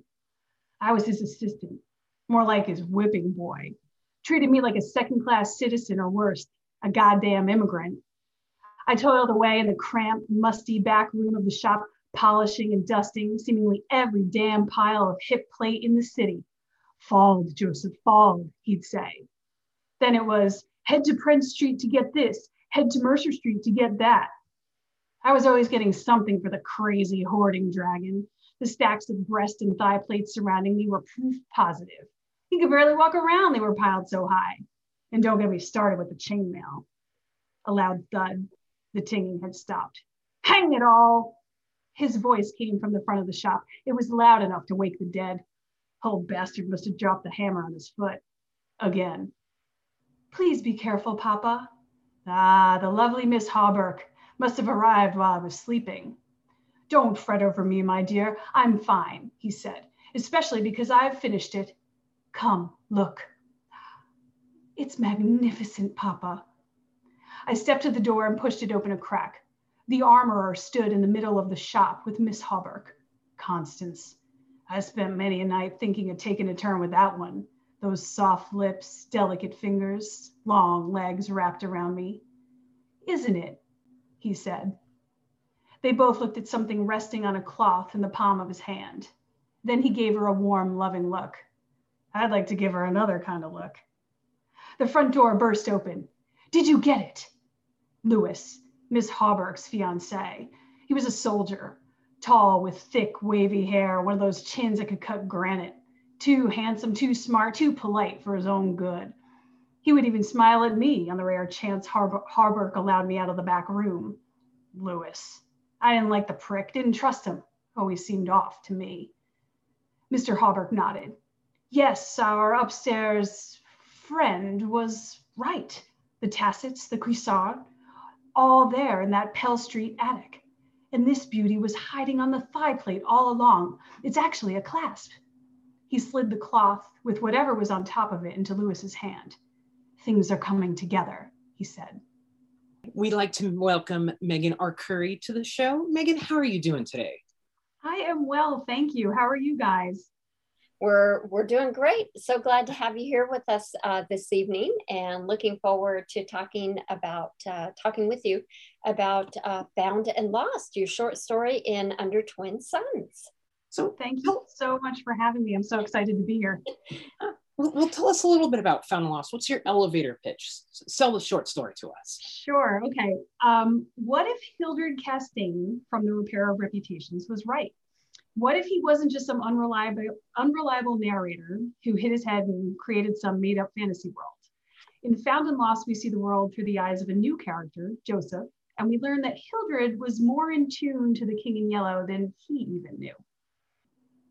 I was his assistant, more like his whipping boy. Treated me like a second class citizen or worse, a goddamn immigrant. I toiled away in the cramped, musty back room of the shop polishing and dusting seemingly every damn pile of hip plate in the city. Followed, Joseph, followed, he'd say. Then it was head to Prince Street to get this, head to Mercer Street to get that. I was always getting something for the crazy hoarding dragon. The stacks of breast and thigh plates surrounding me were proof positive. He could barely walk around, they were piled so high. And don't get me started with the chainmail. A loud thud. The tinging had stopped. Hang it all! His voice came from the front of the shop. It was loud enough to wake the dead. Old bastard must have dropped the hammer on his foot. Again. Please be careful, Papa. Ah, the lovely Miss Hawberk must have arrived while I was sleeping. Don't fret over me, my dear. I'm fine, he said, especially because I've finished it. Come, look. It's magnificent, Papa. I stepped to the door and pushed it open a crack. The armorer stood in the middle of the shop with Miss Hawberk. Constance. I spent many a night thinking of taking a turn with that one. Those soft lips, delicate fingers, long legs wrapped around me. Isn't it? He said. They both looked at something resting on a cloth in the palm of his hand. Then he gave her a warm, loving look. I'd like to give her another kind of look. The front door burst open. Did you get it? Lewis, Miss Hawberk's fiance. He was a soldier, tall with thick, wavy hair, one of those chins that could cut granite. Too handsome, too smart, too polite for his own good. He would even smile at me on the rare chance Hawberk allowed me out of the back room. Lewis. I didn't like the prick, didn't trust him. Always seemed off to me. Mr. Hawberk nodded. Yes, our upstairs friend was right. The Tassets, the Cuissard, all there in that Pell Street attic. And this beauty was hiding on the thigh plate all along. It's actually a clasp. He slid the cloth with whatever was on top of it into Lewis's hand. Things are coming together, he said. We'd like to welcome Meghan Arcuri to the show. Meghan, how are you doing today? I am well, thank you. How are you guys? We're we're doing great. So glad to have you here with us uh, this evening, and looking forward to talking about uh, talking with you about uh, "Found and Lost," your short story in Under Twin Suns. So thank you so much for having me. I'm so excited to be here. Well, well, tell us a little bit about Found and Lost. What's your elevator pitch? Sell the short story to us. Sure. Okay. Um, what if Hildred Castaigne from the Repair of Reputations was right? What if he wasn't just some unreliable, unreliable narrator who hit his head and created some made up fantasy world? In Found and Lost, we see the world through the eyes of a new character, Joseph, and we learn that Hildred was more in tune to the King in Yellow than he even knew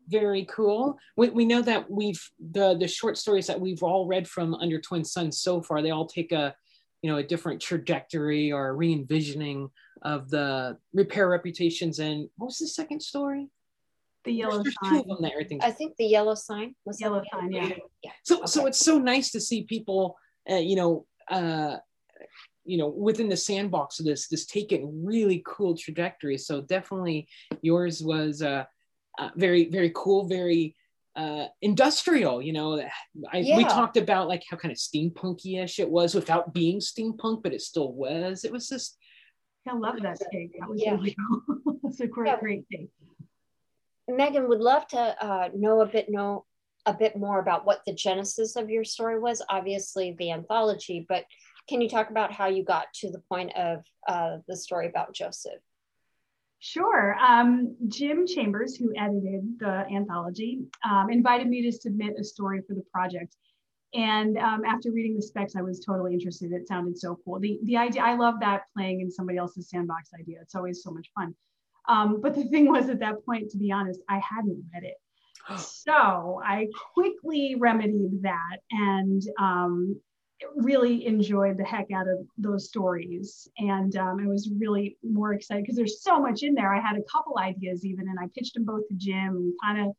very cool. We, we know that we've the the short stories that we've all read from Under Twin Suns so far, they all take a you know a different trajectory or re-envisioning of the repair reputations. And what was the second story? The yellow There's sign. Two of them that everything. I think the yellow sign was yellow sign. Yeah. yeah. So okay. so it's so nice to see people, uh, you know. Uh, you know within the sandbox of this this taken really cool trajectory so definitely yours was uh uh, very very cool very uh, industrial you know I, yeah. we talked about like how kind of steampunky-ish it was without being steampunk but it still was it was just i love that take that was yeah. really cool that's a great yeah. great take Meghan would love to uh, know a bit know a bit more about what the genesis of your story was obviously the anthology but can you talk about how you got to the point of uh, the story about joseph Sure. Um, Jim Chambers, who edited the anthology, um, invited me to submit a story for the project. And um, after reading the specs, I was totally interested. It sounded so cool. The, the idea, I love that playing in somebody else's sandbox idea. It's always so much fun. Um, but the thing was, at that point, to be honest, I hadn't read it. So I quickly remedied that and um, really enjoyed the heck out of those stories. And um, I was really more excited because there's so much in there. I had a couple ideas even, and I pitched them both to Jim and kind of,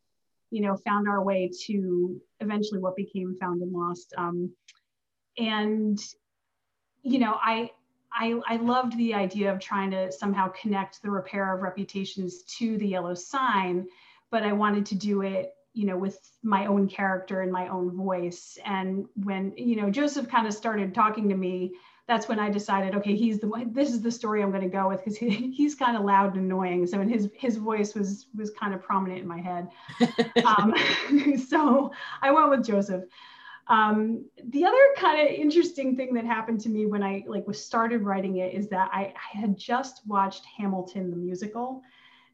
you know, found our way to eventually what became Found and Lost. Um, and, you know, I, I, I loved the idea of trying to somehow connect the repair of reputations to the yellow sign, but I wanted to do it you know with my own character and my own voice. And when you know joseph kind of started talking to me that's when i decided okay he's the one this is the story i'm going to go with because he, he's kind of loud and annoying. So and his his voice was was kind of prominent in my head. Um, so i went with joseph um, the other kind of interesting thing that happened to me when i like was started writing it is that I, I had just watched hamilton the musical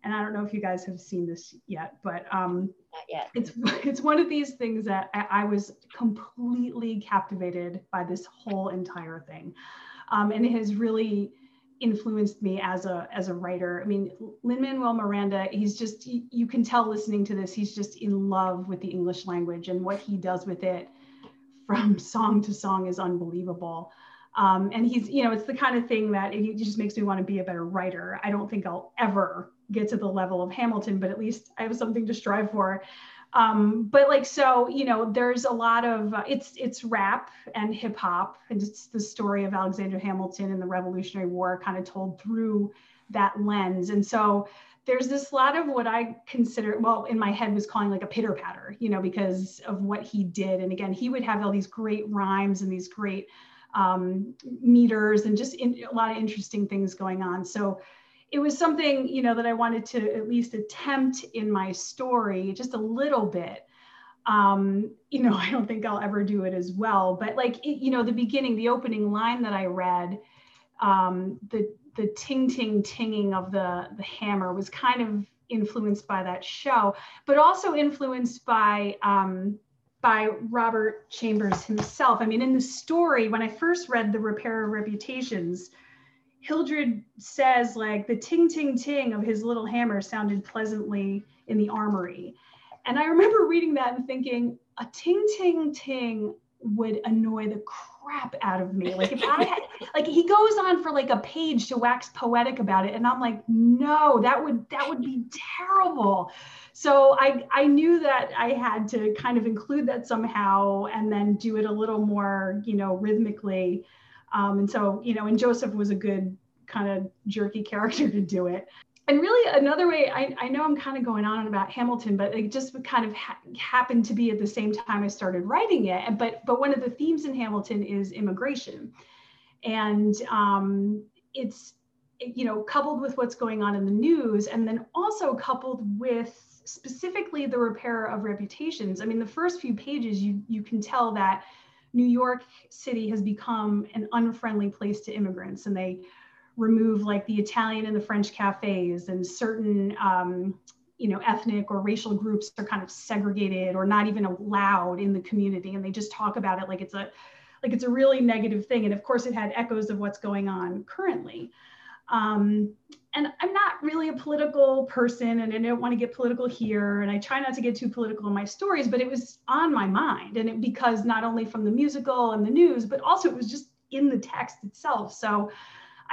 and I don't know if you guys have seen this yet, but um, not yet. It's it's one of these things that I, I was completely captivated by this whole entire thing, um, and it has really influenced me as a as a writer. I mean, Lin Manuel Miranda, he's just you can tell listening to this, he's just in love with the English language and what he does with it from song to song is unbelievable. Um, and he's, you know, it's the kind of thing that it just makes me want to be a better writer. I don't think I'll ever get to the level of Hamilton, but at least I have something to strive for. Um, but like so, you know, there's a lot of uh, it's it's rap and hip hop, and it's the story of Alexander Hamilton and the Revolutionary War, kind of told through that lens. And so there's this lot of what I consider, well, in my head was calling like a pitter patter, you know, because of what he did. And again, he would have all these great rhymes and these great um, meters and just in, a lot of interesting things going on. So it was something, you know, that I wanted to at least attempt in my story just a little bit. Um, you know, I don't think I'll ever do it as well, but like, it, you know, the beginning, the opening line that I read, um, the the ting ting tinging of the the hammer was kind of influenced by that show, but also influenced by um, by Robert Chambers himself. I mean, in the story, when I first read The Repair of Reputations, Hildred says like the ting ting ting of his little hammer sounded pleasantly in the armory. And I remember reading that and thinking, a ting ting ting would annoy the crap out of me. Like if I had, like he goes on for like a page to wax poetic about it, and I'm like, no, that would that would be terrible. So I I knew that I had to kind of include that somehow, and then do it a little more, you know, rhythmically. Um, and so you know, and Joseph was a good kind of jerky character to do it. And really another way I, I know i'm kind of going on about hamilton but it just kind of ha- happened to be at the same time i started writing it but but one of the themes in hamilton is immigration. And um, it's you know coupled with what's going on in the news and then also coupled with specifically the repair of reputations. I mean the first few pages you you can tell that new york city has become an unfriendly place to immigrants and they remove like the Italian and the French cafes and certain um, you know ethnic or racial groups are kind of segregated or not even allowed in the community and they just talk about it like it's a like it's a really negative thing and of course it had echoes of what's going on currently. Um, and i'm not really a political person and i don't want to get political here and i try not to get too political in my stories but it was on my mind and it because not only from the musical and the news but also it was just in the text itself. So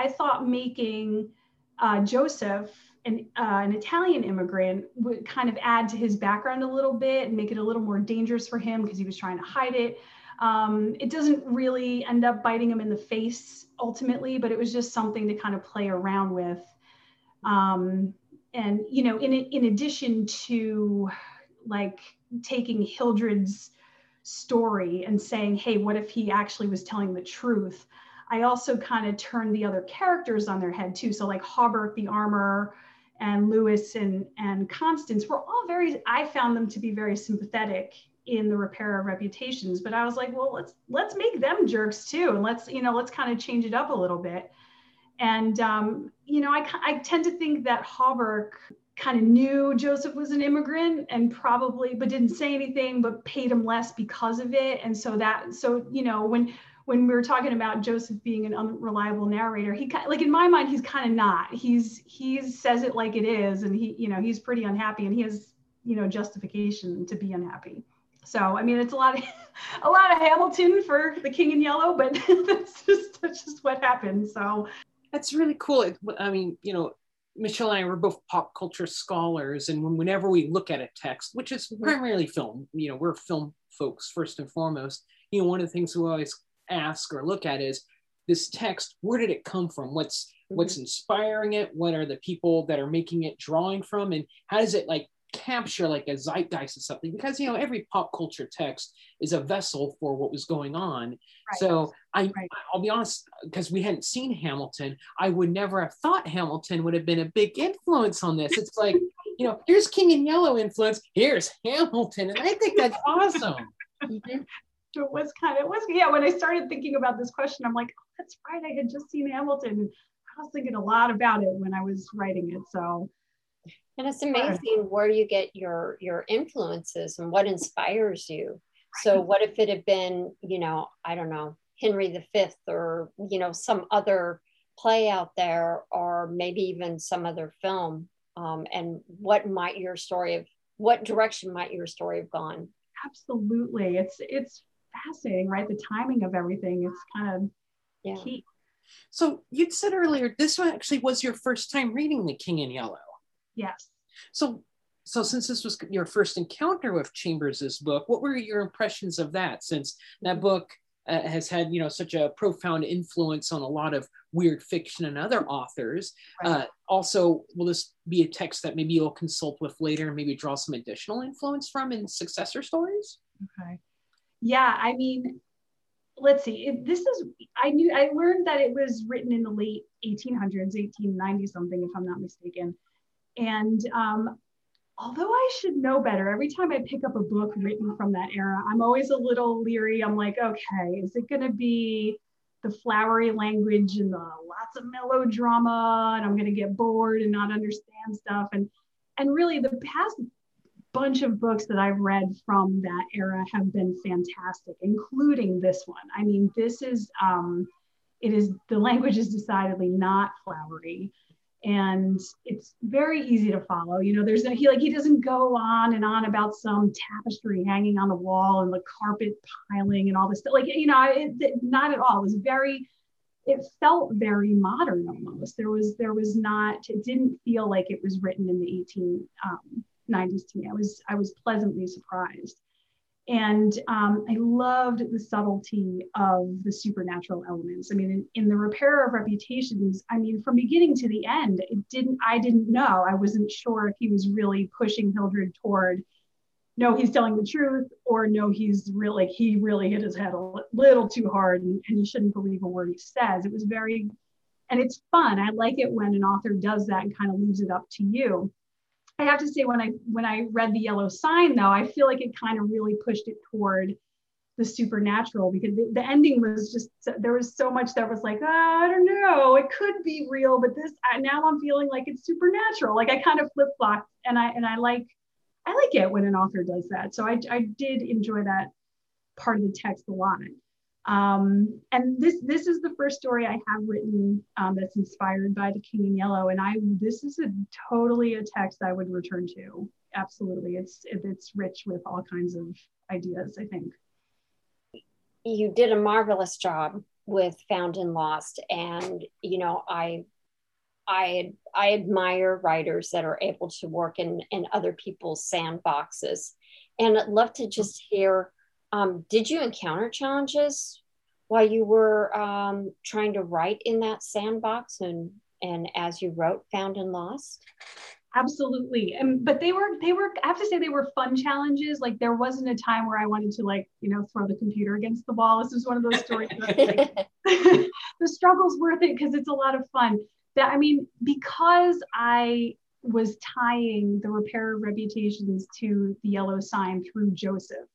I thought making uh, Joseph an, uh, an Italian immigrant would kind of add to his background a little bit and make it a little more dangerous for him because he was trying to hide it. Um, it doesn't really end up biting him in the face ultimately, but it was just something to kind of play around with. Um, and you know, in in addition to like taking Hildred's story and saying, "Hey, what if he actually was telling the truth?" I also kind of turned the other characters on their head too. So like Hawberk, the armor, and Lewis and, and Constance were all very, I found them to be very sympathetic in the repair of reputations. But I was like, well, let's let's make them jerks too. And let's, you know, let's kind of change it up a little bit. And um, you know, I, I tend to think that Hawberk kind of knew Joseph was an immigrant and probably, but didn't say anything, but paid him less because of it. And so that, so you know, when when we were talking about Joseph being an unreliable narrator, he kind like in my mind he's kind of not. He's he says it like it is, and he you know he's pretty unhappy, and he has you know justification to be unhappy. So I mean it's a lot of a lot of Hamilton for the King in Yellow, but that's just that's just what happened. So that's really cool. I mean you know Michele and I were both pop culture scholars, and whenever we look at a text, which is mm-hmm. primarily film, you know, we're film folks first and foremost. You know, one of the things we always ask or look at is this text where did it come from? What's mm-hmm. what's inspiring it? What are the people that are making it drawing from? And how does it like capture like a zeitgeist or something? Because you know every pop culture text is a vessel for what was going on. Right. so i right. i'll be honest because we hadn't seen hamilton i would never have thought hamilton would have been a big influence on this. It's like you know here's king and yellow influence here's hamilton. And i think that's awesome. Mm-hmm it was kind of it was yeah when i started thinking about this question i'm like oh, that's right i had just seen hamilton. I was thinking a lot about it when i was writing it so. And it's amazing where you get your your influences and what inspires you. So what if it had been you know i don't know henry v or you know some other play out there or maybe even some other film um, and what might your story of what direction might your story have gone? Absolutely. It's it's fascinating, right? The timing of everything is kind of yeah. key. So you'd said earlier this one actually was your first time reading The King in Yellow. Yes. So so since this was your first encounter with Chambers's book, what were your impressions of that? Since that mm-hmm. book uh, has had you know such a profound influence on a lot of weird fiction and other authors. Right. Uh, also, will this be a text that maybe you'll consult with later and maybe draw some additional influence from in successor stories? Okay yeah, I mean, let's see. This is I knew I learned that it was written in the late 1800s, 1890 something, if I'm not mistaken. And um, although I should know better, every time I pick up a book written from that era, I'm always a little leery. I'm like, okay, is it going to be the flowery language and the lots of melodrama, and I'm going to get bored and not understand stuff? And and really, the past bunch of books that I've read from that era have been fantastic, including this one. I mean, this is um, it is the language is decidedly not flowery, and it's very easy to follow. You know, there's no he like he doesn't go on and on about some tapestry hanging on the wall and the carpet piling and all this stuff. Like you know, it, it, not at all. It was very it felt very modern almost. There was there was not it didn't feel like it was written in the 18 um, 90s to me. I was I was pleasantly surprised. And um, I loved the subtlety of the supernatural elements. I mean, in, in, the repair of reputations, I mean, from beginning to the end, it didn't, I didn't know. I wasn't sure if he was really pushing Hildred toward, no, he's telling the truth, or no, he's really, he really hit his head a little too hard and, and you shouldn't believe a word he says. It was very, and it's fun. I like it when an author does that and kind of leaves it up to you. I have to say when I when I read the yellow sign though, I feel like it kind of really pushed it toward the supernatural because the, the ending was just there was so much that was like oh, I don't know it could be real but this now I'm feeling like it's supernatural. Like I kind of flip flop and I and I like I like it when an author does that. So I I did enjoy that part of the text a lot um, and this this is the first story I have written um, that's inspired by the King in Yellow, and I this is a totally a text I would return to. Absolutely, it's it's rich with all kinds of ideas. I think you did a marvelous job with Found and Lost, and you know I I I admire writers that are able to work in in other people's sandboxes, and I'd love to just hear um, did you encounter challenges while you were um, trying to write in that sandbox and and as you wrote found and lost? Absolutely. And but they were they were i have to say they were fun challenges. Like there wasn't a time where i wanted to like you know throw the computer against the wall. This is one of those stories like, the struggle's worth it because it's a lot of fun. That i mean because i was tying the repair of reputations to the yellow sign through joseph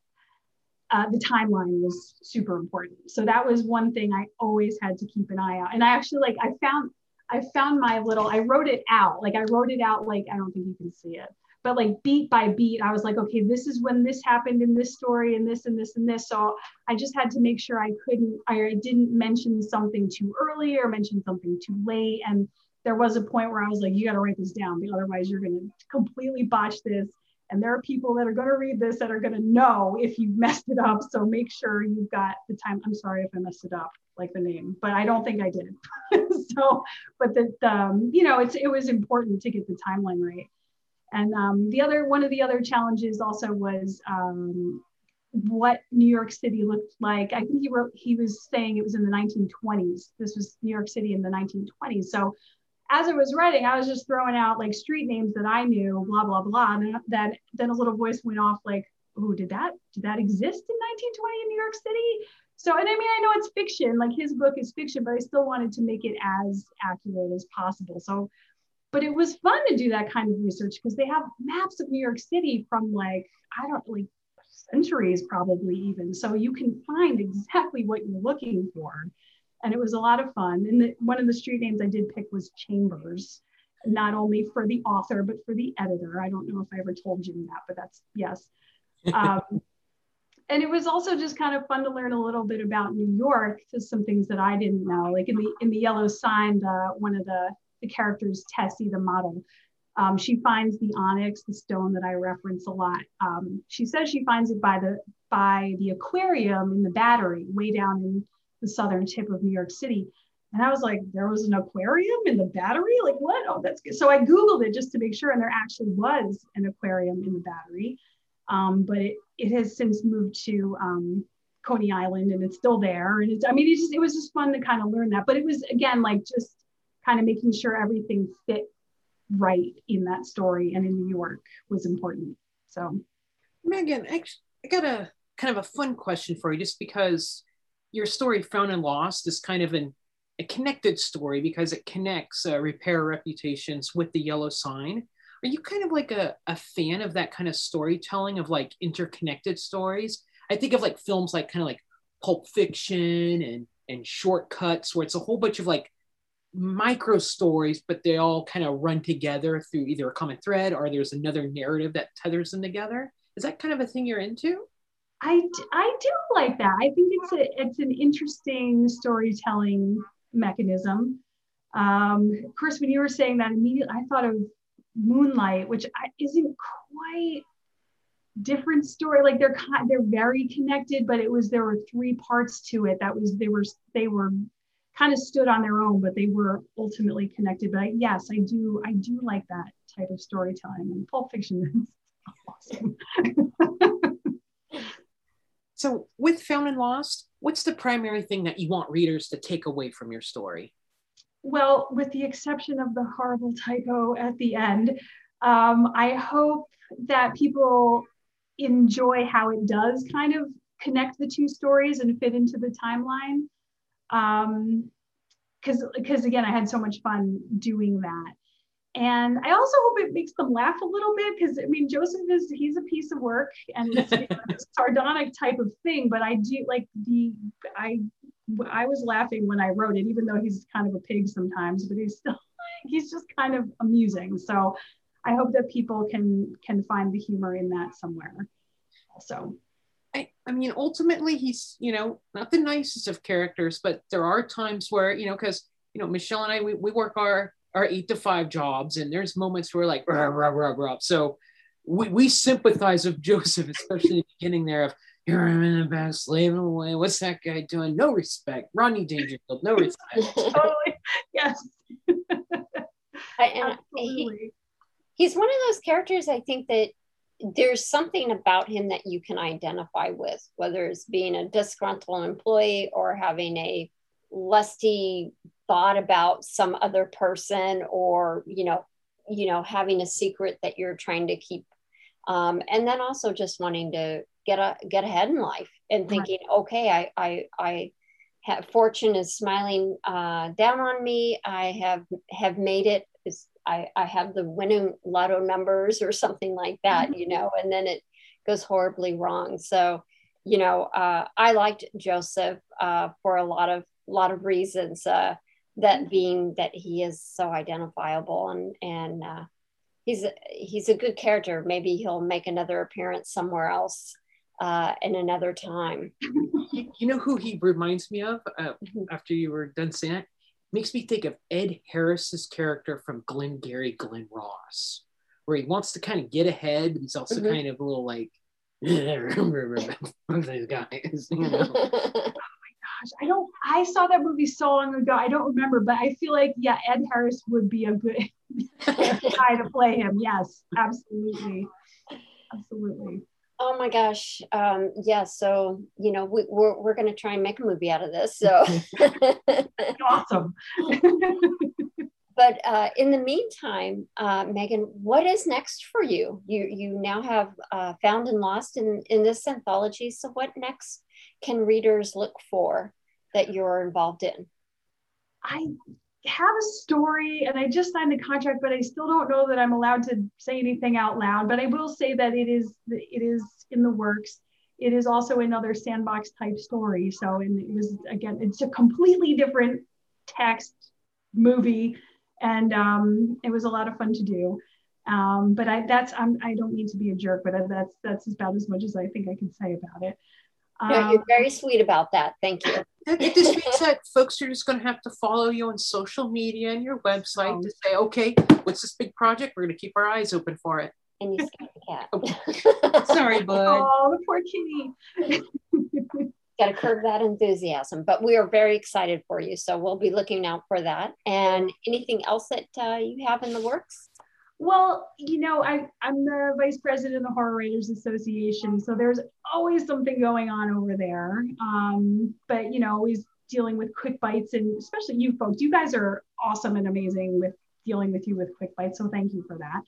uh, the timeline was super important. So that was one thing I always had to keep an eye out. And I actually like I found I found my little I wrote it out like I wrote it out like I don't think you can see it, but like beat by beat I was like okay this is when this happened in this story and this and this and this. So I just had to make sure I couldn't I didn't mention something too early or mention something too late. And there was a point where I was like you got to write this down, otherwise you're going to completely botch this and there are people that are going to read this that are going to know if you've messed it up. So make sure you've got the time. I'm sorry if I messed it up, like the name, but I don't think I did. so, but that, um, you know, it's, it was important to get the timeline right. And um, the other, one of the other challenges also was um, what New York City looked like. I think he wrote, he was saying it was in the 1920s. This was New York City in the 1920s. So as I was writing, I was just throwing out like street names that I knew, blah blah blah. And then then a little voice went off like, "Oh, did that did that exist in 1920 in New York City?" So, and I mean, I know it's fiction, like his book is fiction, but I still wanted to make it as accurate as possible. So, but it was fun to do that kind of research because they have maps of New York City from like I don't like centuries probably even. So you can find exactly what you're looking for and it was a lot of fun. And the, one of the street names I did pick was Chambers, not only for the author but for the editor. I don't know if I ever told Jim that, but that's yes. Um, and it was also just kind of fun to learn a little bit about New York, just some things that I didn't know. Like in the in the Yellow Sign, the one of the the characters, Tessie, the model. Um, she finds the onyx, the stone that I reference a lot. Um, she says she finds it by the by the aquarium in the Battery, way down in the southern tip of New York City. And I was like, there was an aquarium in the battery? Like, what? Oh, that's good. So I Googled it just to make sure, and there actually was an aquarium in the battery. Um, but it, it has since moved to um, Coney Island and it's still there. And it's, I mean, it just, it was just fun to kind of learn that. But it was, again, like just kind of making sure everything fit right in that story and in New York was important. So, Meghan, I, I got a kind of a fun question for you just because your story found and lost is kind of an, a connected story because it connects uh, repair reputations with the yellow sign. Are you kind of like a, a fan of that kind of storytelling of like interconnected stories? I think of like films like kind of like pulp fiction and and Short Cuts where it's a whole bunch of like micro stories but they all kind of run together through either a common thread or there's another narrative that tethers them together. Is that kind of a thing you're into I, I do like that. I think it's a it's an interesting storytelling mechanism. Um, of course, when you were saying that immediately, I thought of Moonlight, which isn't quite different story. Like they're they're very connected, but it was there were three parts to it. That was they were they were kind of stood on their own, but they were ultimately connected. But I, yes, I do I do like that type of storytelling, and Pulp Fiction is awesome. with Found and Lost, what's the primary thing that you want readers to take away from your story? Well, with the exception of the horrible typo at the end, um, I hope that people enjoy how it does kind of connect the two stories and fit into the timeline. Um, because because again, I had so much fun doing that. And I also hope it makes them laugh a little bit because I mean Joseph is he's a piece of work and it's a sardonic type of thing, but I do like the I I was laughing when I wrote it, even though he's kind of a pig sometimes, but he's still he's just kind of amusing. So I hope that people can can find the humor in that somewhere. Also. I, I mean, ultimately, he's you know not the nicest of characters, but there are times where you know because you know Michele and I we, we work our our eight to five jobs, and there's moments where like rah, rah, rah, rah. so we, we sympathize with Joseph, especially in the beginning there of here I'm in the back slaving away. What's that guy doing? No respect. Rodney Dangerfield, no respect. totally. Yes. I, and he, he's one of those characters I think that there's something about him that you can identify with, whether it's being a disgruntled employee or having a lusty thought about some other person or, you know, you know, having a secret that you're trying to keep. Um, and then also just wanting to get a, get ahead in life and thinking, right. okay, I, I, I have fortune is smiling uh, down on me. I have, have made it I, I have the winning lotto numbers or something like that, mm-hmm. you know, and then it goes horribly wrong. So, you know, uh, I liked Joseph uh, for a lot of lot of reasons. Uh, that being that he is so identifiable and and uh, he's a, he's a good character. Maybe he'll make another appearance somewhere else uh, in another time. You know who he reminds me of uh, mm-hmm. after you were done saying that? makes me think of Ed Harris's character from Glengarry Glen Ross, where he wants to kind of get ahead, but he's also mm-hmm. kind of a little like, remember these guys. You know? gosh, I don't. I saw that movie so long ago. I don't remember, but I feel like yeah, Ed Harris would be a good guy to play him. Yes, absolutely, absolutely. Oh my gosh. Um, yeah. So, you know, we, we're, we're going to try and make a movie out of this. So awesome. but uh, in the meantime, uh, Meghan, what is next for you? You, you now have uh, found and lost in, in this anthology. So what next can readers look for that you're involved in? I have a story and I just signed the contract, but I still don't know that I'm allowed to say anything out loud. But I will say that it is it is in the works. It is also another sandbox type story. So and it was again, it's a completely different text movie, and um, it was a lot of fun to do. Um, but I that's I'm, I don't mean to be a jerk, but that's that's about as much as I think I can say about it. Um, no, you're very sweet about that. Thank you. It just means that folks are just going to have to follow you on social media and your website to say, okay, what's this big project? We're going to keep our eyes open for it. And you scared the cat. Oh, sorry, bud. Oh, the poor kitty. Got to curb that enthusiasm, but we are very excited for you. So we'll be looking out for that. And anything else that uh, you have in the works? Well, you know, I, I'm the vice president of the Horror Writers Association, so there's always something going on over there. Um, but you know, always dealing with quick bites, and especially you folks, you guys are awesome and amazing with dealing with you with quick bites. So thank you for that.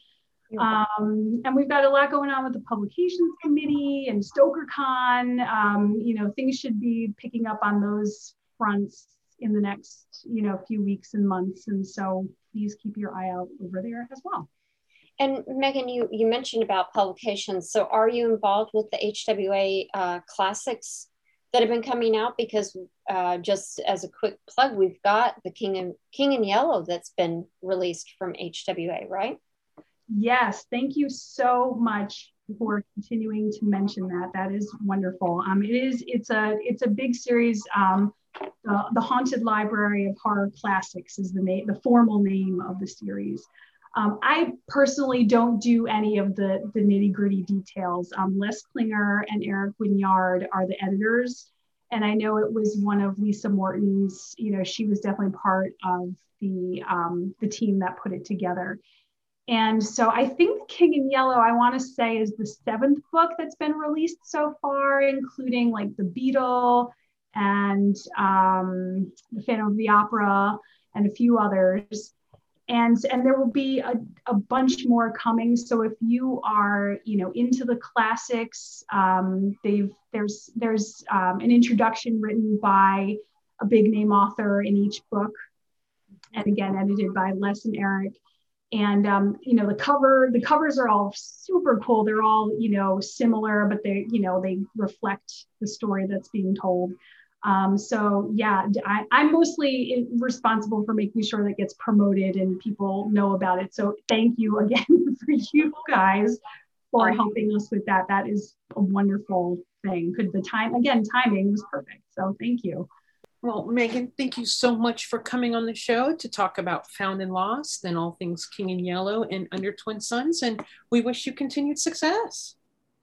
Um, and we've got a lot going on with the publications committee and StokerCon. Um, you know, things should be picking up on those fronts in the next, you know, few weeks and months. And so please keep your eye out over there as well. And Meghan, you, you mentioned about publications. So are you involved with the HWA uh, classics that have been coming out? Because uh, just as a quick plug, we've got the King and King in Yellow that's been released from HWA, right? Yes, thank you so much for continuing to mention that. That is wonderful. Um, it is. It's a. It's a big series. Um, the, the Haunted Library of Horror Classics is the name, the formal name of the series. Um, I personally don't do any of the, the nitty gritty details. Um, Les Klinger and Eric Guignard are the editors. And I know it was one of Lisa Morton's, you know, she was definitely part of the, um, the team that put it together. And so I think King in Yellow, I want to say, is the seventh book that's been released so far, including like The Beetle and um, The Phantom of the Opera and a few others. And, and there will be a, a bunch more coming. So if you are, you know, into the classics, um, they've there's there's um, an introduction written by a big name author in each book, and again edited by Les and Eric. And um, you know the cover the covers are all super cool. They're all you know similar but they you know they reflect the story that's being told um, so yeah I, i'm mostly responsible for making sure that gets promoted and people know about it so thank you again for you guys for helping us with that that is a wonderful thing could the time again timing was perfect so thank you well, Meghan, thank you so much for coming on the show to talk about Found and Lost and all things King and Yellow and Under Twin Suns. And we wish you continued success.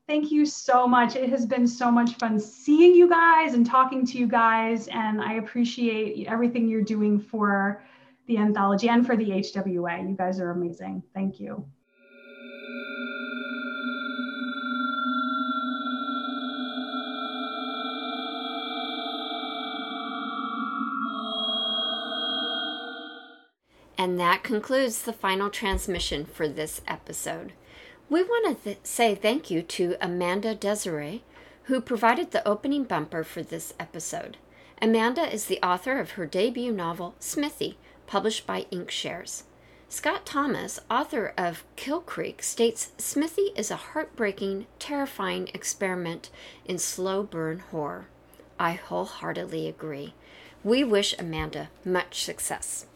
Thank you so much. It has been so much fun seeing you guys and talking to you guys. And I appreciate everything you're doing for the anthology and for the HWA. You guys are amazing. Thank you. And that concludes the final transmission for this episode. We want to th- say thank you to Amanda Desiree, who provided the opening bumper for this episode. Amanda is the author of her debut novel, Smithy, published by Inkshares. Scott Thomas, author of Kill Creek, states Smithy is a heartbreaking, terrifying experiment in slow burn horror. I wholeheartedly agree. We wish Amanda much success.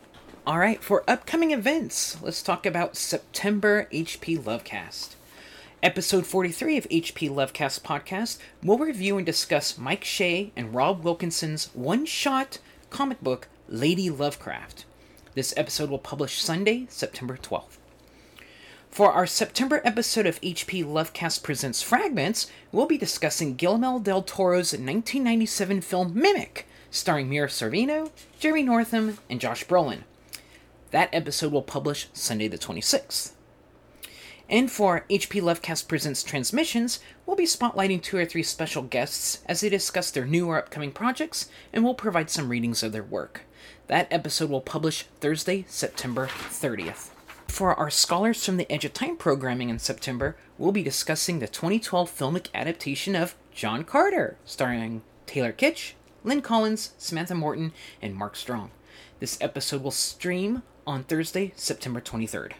All right, for upcoming events, let's talk about September HP Lovecast. Episode 43 of HP Lovecast podcast will review and discuss Mike Shea and Rob Wilkinson's one shot comic book, Lady Lovecraft. This episode will publish Sunday, September 12th. For our September episode of HP Lovecast Presents Fragments, we'll be discussing Guillermo del Toro's 1997 film Mimic, starring Mira Sorvino, Jeremy Northam, and Josh Brolin. That episode will publish Sunday the 26th. And for HP Lovecast Presents Transmissions, we'll be spotlighting two or three special guests as they discuss their new or upcoming projects, and we'll provide some readings of their work. That episode will publish Thursday, September 30th. For our Scholars from the Edge of Time programming in September, we'll be discussing the 2012 filmic adaptation of John Carter, starring Taylor Kitsch, Lynn Collins, Samantha Morton, and Mark Strong. This episode will stream on Thursday, September 23rd.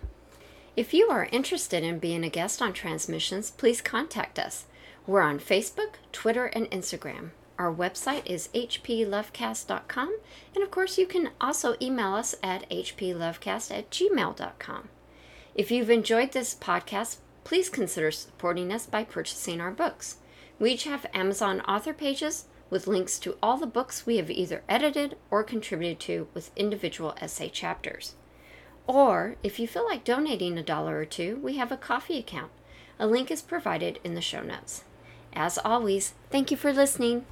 If you are interested in being a guest on transmissions, please contact us. We're on Facebook, Twitter, and Instagram. Our website is hplovecast.com, and of course, you can also email us at hplovecast at gmail.com. If you've enjoyed this podcast, please consider supporting us by purchasing our books. We each have Amazon author pages with links to all the books we have either edited or contributed to with individual essay chapters. Or, if you feel like donating a dollar or two, we have a Ko-fi account. A link is provided in the show notes. As always, thank you for listening.